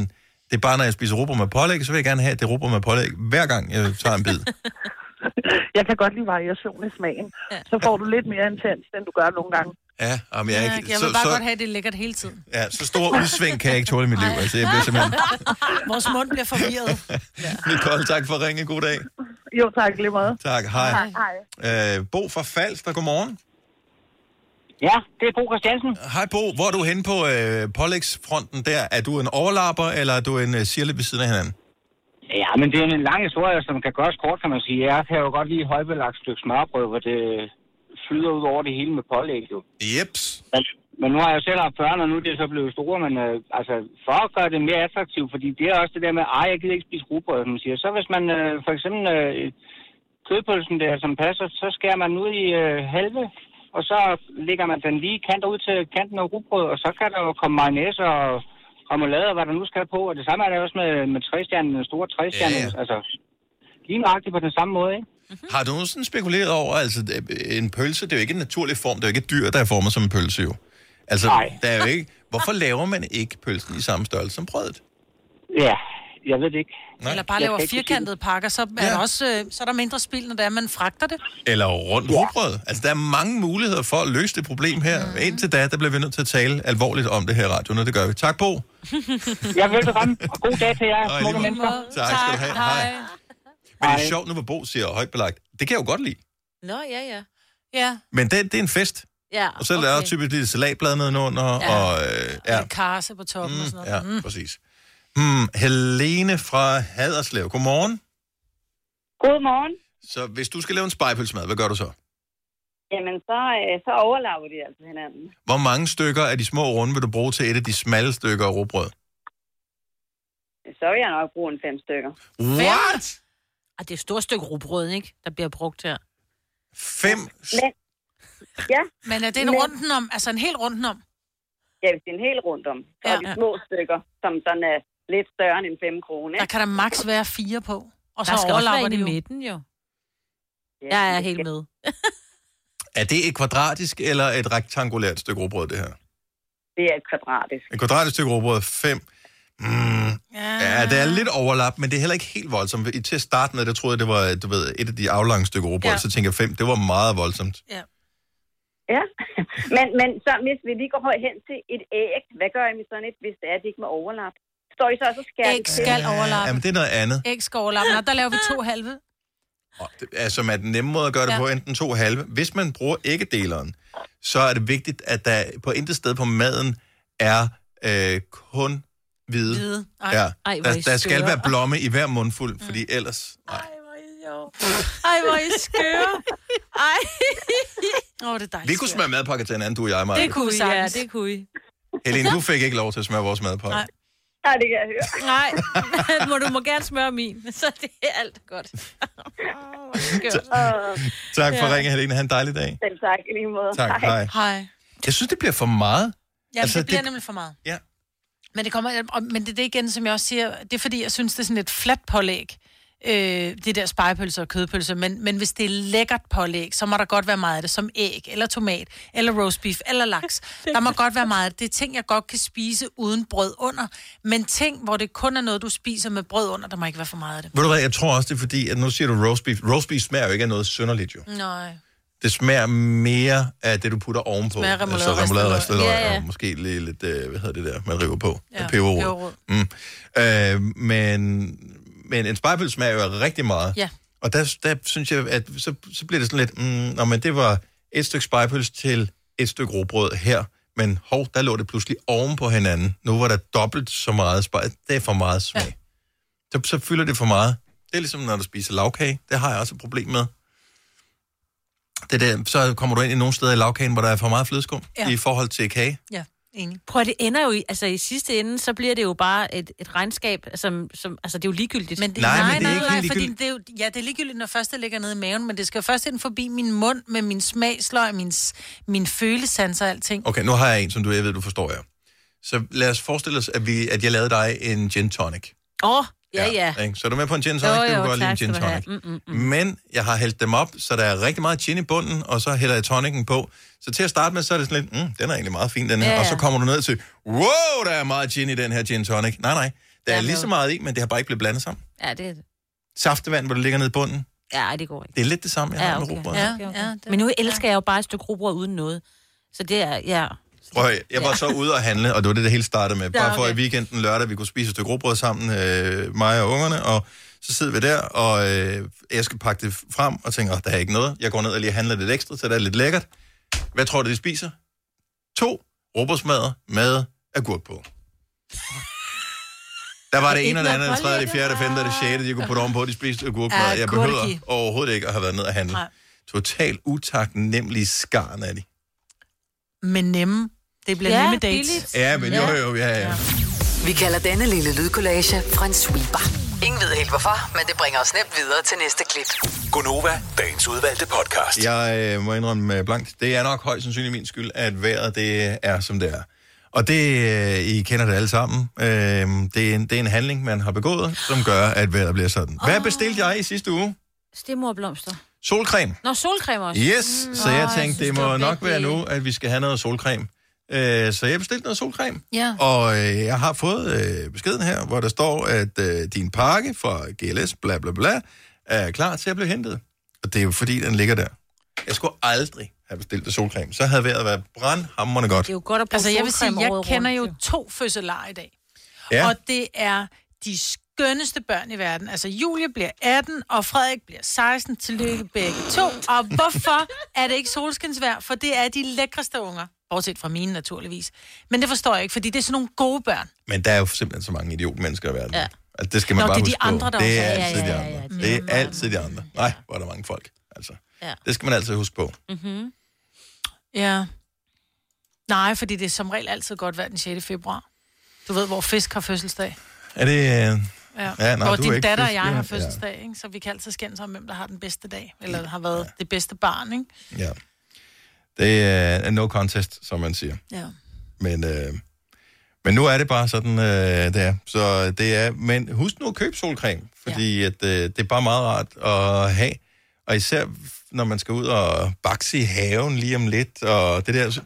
det er bare, når jeg spiser råbrød med pålæg, så vil jeg gerne have det råbrød med pålæg, hver gang jeg tager en bid. Jeg kan godt lide variation i smagen. Så får du lidt mere intens, end du gør nogle gange. Ja, om jeg, ikke, jeg så, vil bare så, godt have, at det er lækkert hele tiden. ja, så stor udsving kan jeg ikke tåle i mit liv. Altså, jeg bliver simpelthen... Vores mund bliver forvirret. Nicole, tak for at ringe. God dag. Jo, tak lige meget. Tak, hej. Hej. Øh, Bo fra Falster, godmorgen. Ja, det er Bo Christiansen. Hej Bo, hvor er du henne på øh, pålægsfronten der? Er du en overlapper, eller er du en øh, sirlig ved siden af hinanden? Ja, men det er en lang historie, som kan gøres kort, kan man sige. Jeg kan jo godt lide højbelagt stykke smørbrød, hvor det flyder ud over det hele med pålæg, jo. Jeps. Men, men nu har jeg jo selv haft børn, og nu er det så blevet store, men øh, altså, for at gøre det mere attraktivt, fordi det er også det der med, ej, jeg gider ikke spise rugbrød, som man siger. Så hvis man øh, for eksempel øh, kødpølsen der, som passer, så skærer man ud i øh, halve, og så lægger man den lige kanter ud til kanten af rugbrød, og så kan der jo komme mayonnaise og remoulade og hvad der nu skal på. Og det samme er det også med, med træstjernen, den store træstjerne. Ja, ja. Altså, lige nøjagtigt på den samme måde, ikke? Har du nogensinde spekuleret over, altså en pølse, det er jo ikke en naturlig form, det er jo ikke et dyr, der er formet som en pølse jo. Altså, Nej. der er jo ikke, hvorfor laver man ikke pølsen i samme størrelse som brødet? Ja, jeg ved det ikke. Nej. Eller bare Jeg laver firkantede pakker, så er, der også, øh, så er der mindre spild, når det er, man fragter det. Eller rundt ja. rugbrød. Altså, der er mange muligheder for at løse det problem her. Mm. Indtil da, der bliver vi nødt til at tale alvorligt om det her i radioen, og det gør vi. Tak, Bo. Ja, velbekomme, og god dag til jer, Og i smukke mennesker. Tak skal du have. Hej. Men det er sjovt nu, hvor Bo siger højt belagt. Det kan jeg jo godt lide. Nå, ja, ja. Ja. Men det, det er en fest. Ja, Og så okay. er der typisk lidt salatblad nedenunder, Ja. og øh, ja, Ja. Karse på toppen og sådan ja, noget. Mm. præcis. Hmm, Helene fra Haderslev, godmorgen. Godmorgen. Så hvis du skal lave en spejpølsmad, hvad gør du så? Jamen, så, øh, så overlapper de altså hinanden. Hvor mange stykker af de små runde vil du bruge til et af de smalle stykker af råbrød? Så vil jeg nok bruge en fem stykker. What? Og det er et stort stykke rugbrød, ikke? Der bliver brugt her. Fem? Men, ja. Men er det en Men- runden om? Altså en hel runden om? Ja, hvis det er en hel rundt om. Så Ja. er de små stykker, som sådan er lidt større end en 5 kroner. Der kan der maks være fire på. Og så Der skal også være det i midten, jo. Jeg er helt med. Er det et kvadratisk eller et rektangulært stykke råbrød, det her? Det er et kvadratisk. Et kvadratisk stykke råbrød, fem. Mm, ja, det er lidt overlap, men det er heller ikke helt voldsomt. I- Til at starte med, der troede jeg, det var du ved, et af de aflange stykker råbrød, Ja. ja. så tænker jeg fem, det var meget voldsomt. Ja, men, men så hvis vi lige går hen til et æg, hvad gør I med sådan et, hvis det er, at det ikke må overlappe? Står I så også og skærer Æg det skal overlappe. Jamen, det er noget andet. Æg skal overlappe. Nå, der laver vi to halve. Altså, som er den nemme måde at gøre det Ja. på, enten to halve. Hvis man bruger æggedeleren, så er det vigtigt, at der på intet sted på maden er øh, kun hvide. Hvide. Ej. Ja. Ej, hvor der, I der skal være blomme i hver mundfuld, fordi ellers... Nej. Ej, hvor er I skøre. Ej. Åh, oh, det er dejligt. Vi kunne smøre madpakker til hinanden, du og jeg, Maja. Det kunne vi Ja, det kunne I. Helene, du fik ikke lov til at smøre vores madpakke. Nej. Nej, det kan jeg høre. Nej, men må, du må gerne smøre min, så det er alt godt. Tak for Ja. ringen, Helene. Ha' en dejlig dag. Selv tak, i lige måde. Tak, hej. Hej. Jeg synes, det bliver for meget. Ja, altså, det bliver det... nemlig for meget. Ja. Men det kommer, men det er det igen, som jeg også siger, det er fordi, jeg synes, det er sådan et fladt pålæg, øh, det der spejepølser og kødpølser, men, men hvis det er lækkert pålæg, så må der godt være meget af det, som æg, eller tomat, eller roast beef, eller laks. Der må godt være meget af det. Det er ting, jeg godt kan spise uden brød under, men ting, hvor det kun er noget, du spiser med brød under, der må ikke være for meget af det. Ved du hvad, jeg tror også, det er fordi, at nu siger du roast beef. Roast beef smager jo ikke af noget synderligt, jo. Nej. Det smager mere af det, du putter ovenpå. Smager remoulade, altså remoulade, ristet løg. Ja, ja. og måske lige lidt, øh, hvad hedder det der, man river på. Ja, peberrod. Mm. Øh, men, men en spejpølse smager jo rigtig meget. Ja. Og der, der synes jeg, at så, så bliver det sådan lidt, mm, nå, men det var et stykke spejpølse til et stykke råbrød her, men hov, der lå det pludselig oven på hinanden. Nu var der dobbelt så meget spejl. Det er for meget smag. Ja. Så, så fylder det for meget. Det er ligesom, når du spiser lavkage. Det har jeg også et problem med. Det der, så kommer du ind i nogle steder i lavkagen, hvor der er for meget flødeskum ja. i forhold til kage. Ja, enig. Prøv at det ender jo i, altså i sidste ende, så bliver det jo bare et, et regnskab, som, som, altså det er jo ligegyldigt. Men det, Nej, nej, men det er nej, ikke nej, fordi det er jo, ja, det er ligegyldigt, når først det ligger nede i maven, men det skal jo først ind forbi min mund med min smagsløg, min, min følesans og alting. Okay, nu har jeg en, som du, jeg ved, du forstår jer. Så lad os forestille os, at, vi, at jeg lavede dig en gin tonic. Åh, oh, ja, ja. Ikke? Så er du med på en gin tonic? Jo, det jo, kan godt lide en gin du tonic. Mm, mm, mm. Men jeg har hældt dem op, så der er rigtig meget gin i bunden, og så hælder jeg tonicen på. Så til at starte med, så er det sådan lidt, mm, den er egentlig meget fin, den her. Ja, Ja, ja. Og så kommer du ned til, wow, der er meget gin i den her gin tonic. Nej, nej, der er lige så meget i, men det har bare ikke blevet blandet sammen. Ja, det, Saftevand, hvor det ligger nede i bunden, ja, det går ikke. det er lidt det samme, jeg Ja, har med okay. rugbrød. Ja, okay, okay. Men nu elsker jeg jo bare et stykke rugbrød uden noget. Så det er, ja. Prøv, jeg var så ude og handle, og det var det, det hele startede med. Bare for i weekenden lørdag, vi kunne spise et stykke rugbrød sammen, øh, mig og ungerne, og så sidder vi der, og øh, jeg skal pakke det frem, og tænker, "Åh, der er ikke noget. Jeg går ned og lige handler lidt ekstra, så det er lidt lækkert. Hvad tror du, de spiser? To rugbrødsmadder med agurk på. Der var det ene og det andet, det tredje, det fjerde, det femte og det sjette, de kunne putte ovenpå, de spiste agurkmad. Jeg behøver overhovedet ikke at have været ned og handle. Nej. Totalt utaknemmelige skarn af de. Men nemme. Det bliver Ja, nemme dates. billigt. Ja, men jo, jo, ja, ja. Vi kalder denne lille lydkollage Frans sweeper. Ingen ved helt hvorfor, men det bringer os nemt videre til næste klip. Gonova, dagens udvalgte podcast. Jeg øh, må indrømme øh, blankt, det er nok højst sandsynligt min skyld, at vejret det er, som det er. Og det, øh, I kender det alle sammen, øh, det, er en, det er en handling, man har begået, som gør, at vejret bliver sådan. Hvad bestilte jeg i sidste uge? Stemorblomster. Solcreme. Nå, solcreme også. Yes, så jeg tænkte, det må nok være nu, at vi skal have noget solcreme. Øh, så jeg bestilte noget solcreme. Ja. Og øh, jeg har fået øh, beskeden her, hvor der står, at øh, din pakke fra GLS, bla bla bla, er klar til at blive hentet. Og det er jo fordi, den ligger der. Jeg skulle aldrig have bestilt det solcreme. Så havde vejret været brandhammerende godt. Det er jo godt at bruge Altså, jeg vil sige, jeg kender rundt, jo to fødselarer i dag. Ja. Og det er de skønneste børn i verden. Altså, Julie bliver 18, og Frederik bliver 16. Tillykke begge to. Og hvorfor er det ikke solskinsvær? For det er de lækreste unger. Bortset fra mine, naturligvis. Men det forstår jeg ikke, fordi det er sådan nogle gode børn. Men der er jo simpelthen så mange idiotmennesker i verden. Ja. Altså, det skal man Nå, bare det er de huske andre, på. der Det er også er. altid Ja, de ja, ja, andre. ja, Det er altid de andre. Nej, hvor er der mange folk. Altså. Ja. Det skal man altid huske på. Mm-hmm. Ja. Nej, fordi det er som regel altid godt hver den 6. februar. Du ved, hvor fisk har fødselsdag. Er det... Ja, Ja, nej, hvor din datter og jeg ja. har fødselsdag, ikke? så vi kan altid skændes om, hvem der har den bedste dag, eller har været det bedste barn, ikke? Ja. Det er no contest, som man siger. Ja. Men, øh, men nu er det bare sådan, øh, det er. Så det er, men husk nu at købe solcreme, fordi ja. at, øh, det er bare meget rart at have. Og især når man skal ud og bakse i haven lige om lidt, og det der.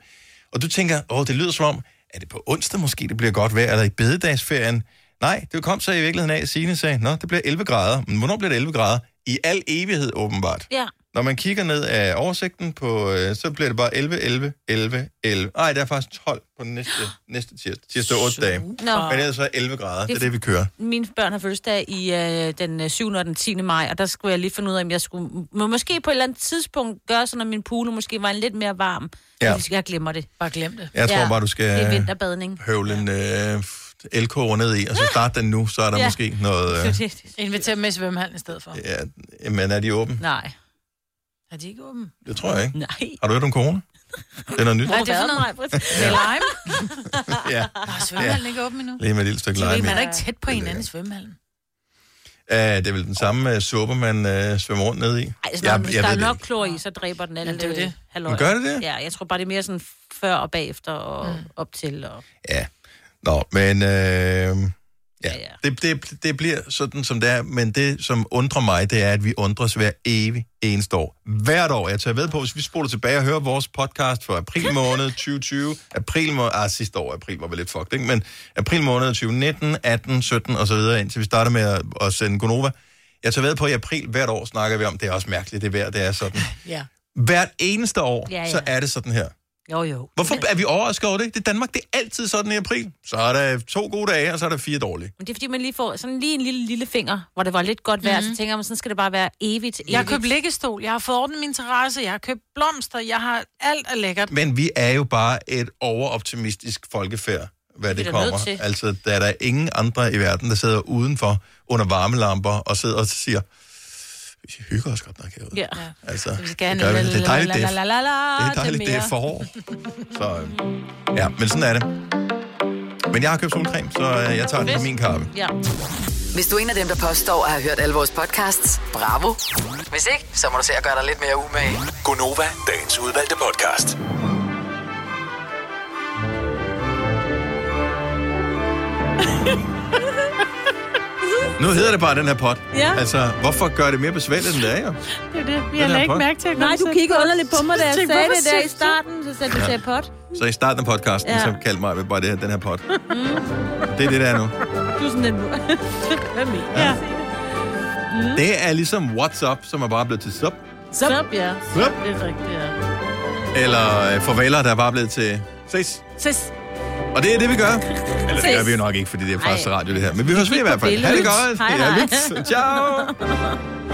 Og du tænker, åh, det lyder som om, er det på onsdag måske, det bliver godt vejr, eller i bededagsferien? Nej, det kom så i virkeligheden af, at Signe sagde, nå, det bliver 11 grader. Men hvornår bliver det 11 grader? I al evighed, åbenbart. Ja. Når man kigger ned af oversigten, på, øh, så bliver det bare 11, 11, 11, 11. Ej, der er faktisk 12 på den næste, næste tirsdag. Tirsdag 8 dage. Nå. Men ellers så er 11 grader. Det er det, vi kører. Mine børn har fødselsdag i øh, den øh, 7. og den 10. maj, og der skulle jeg lige finde ud af, om jeg skulle må måske på et eller andet tidspunkt gøre sådan, at min pool måske var en lidt mere varm. Ja. Ja. Jeg glemmer det. Bare glem det. Jeg tror bare, du Det er skal vinterbadning. høvle en øh, elkoger ned i, og så starte den nu, så er der Ja. måske noget... Øh, Inviter dem med i svømmehallen i stedet for. ja, men er de åbne? Nej. Er de ikke åbne? Det tror jeg ikke. Nej. Har du hørt om corona? Det er noget nyt. Hvad er det for noget? Det er lime. Ja. Nå, er svømmehallen ikke åben endnu? Lige med et lille stykke lime. man er ikke tæt på hinanden i svømmehallen. Uh, det er vel den samme uh, suppe, man uh, svømmer rundt ned i? Ej, sådan, jeg, hvis der er det nok klor i, så dræber den alle Ja, det jo det. Men gør det det? Ja, jeg tror bare, det er mere sådan før og bagefter og mm. op til. Og... Ja. Nå, men øh, ja, ja, ja. Det, det, det bliver sådan, som det er. Men det, som undrer mig, det er, at vi undres hver evig eneste år. Hvert år. Jeg tager ved på, hvis vi spoler tilbage og hører vores podcast for april måned 2020. April måned, ah, sidste år april var vel lidt fucked, ikke? Men april måned 2019, 18, 17 og så videre, indtil vi starter med at, at sende Gonova. Jeg tager ved på, at i april hvert år snakker vi om, det er også mærkeligt, det vejr, det er sådan. Ja. Hvert eneste år, Ja, ja. så er det sådan her. Jo, jo. Hvorfor er vi overrasket over det? Det er Danmark, det er altid sådan i april. Så er der to gode dage, og så er der fire dårlige. Men det er fordi, man lige får sådan lige en lille, lille finger, hvor det var lidt godt vejr, mm-hmm. så tænker man, sådan skal det bare være evigt, evigt. Jeg har købt liggestol, jeg har fået ordnet min terrasse, jeg har købt blomster, jeg har alt er lækkert. Men vi er jo bare et overoptimistisk folkefærd, hvad det nødt kommer. Altså, der er der ingen andre i verden, der sidder udenfor under varmelamper og sidder og siger, vi hygger os godt nok herude. Ja. Altså, Vi skal det, gør have det er dejligt, det er, la, la, la, la, det er, dejligt, det er forår. Så, ja, men sådan er det. Men jeg har købt solcreme, så øh, jeg tager den på min kappe. Ja. Hvis du er en af dem, der påstår at have hørt alle vores podcasts, bravo. Hvis ikke, så må du se at gøre dig lidt mere umage. Gonova, dagens udvalgte podcast. Nu hedder det bare den her pot. Ja. Altså, hvorfor gør det mere besværligt, end det er jo? Det er det. Vi Den har her ikke pot. mærke til at Nej, du kiggede underligt på mig, da jeg sagde det der i starten, så sagde du, Ja. pot. Så i starten af podcasten, ja. Så kaldte mig bare det, her- den her pot. Det er det, der er nu. Du er sådan en... Hvad mener Ja. ja. Det er ligesom WhatsApp, som er bare blevet til sup. Sup, ja. Sup. Det er rigtigt, ja. Eller øh, farveler, der er bare blevet til ses. Ses. Og det er det, vi gør. Eller det gør vi jo nok ikke, fordi det er faktisk Ej. radio, det her. Men vi høres ved i hvert fald. Ha' det godt. Hej, Ja, hej. lyt. Ciao.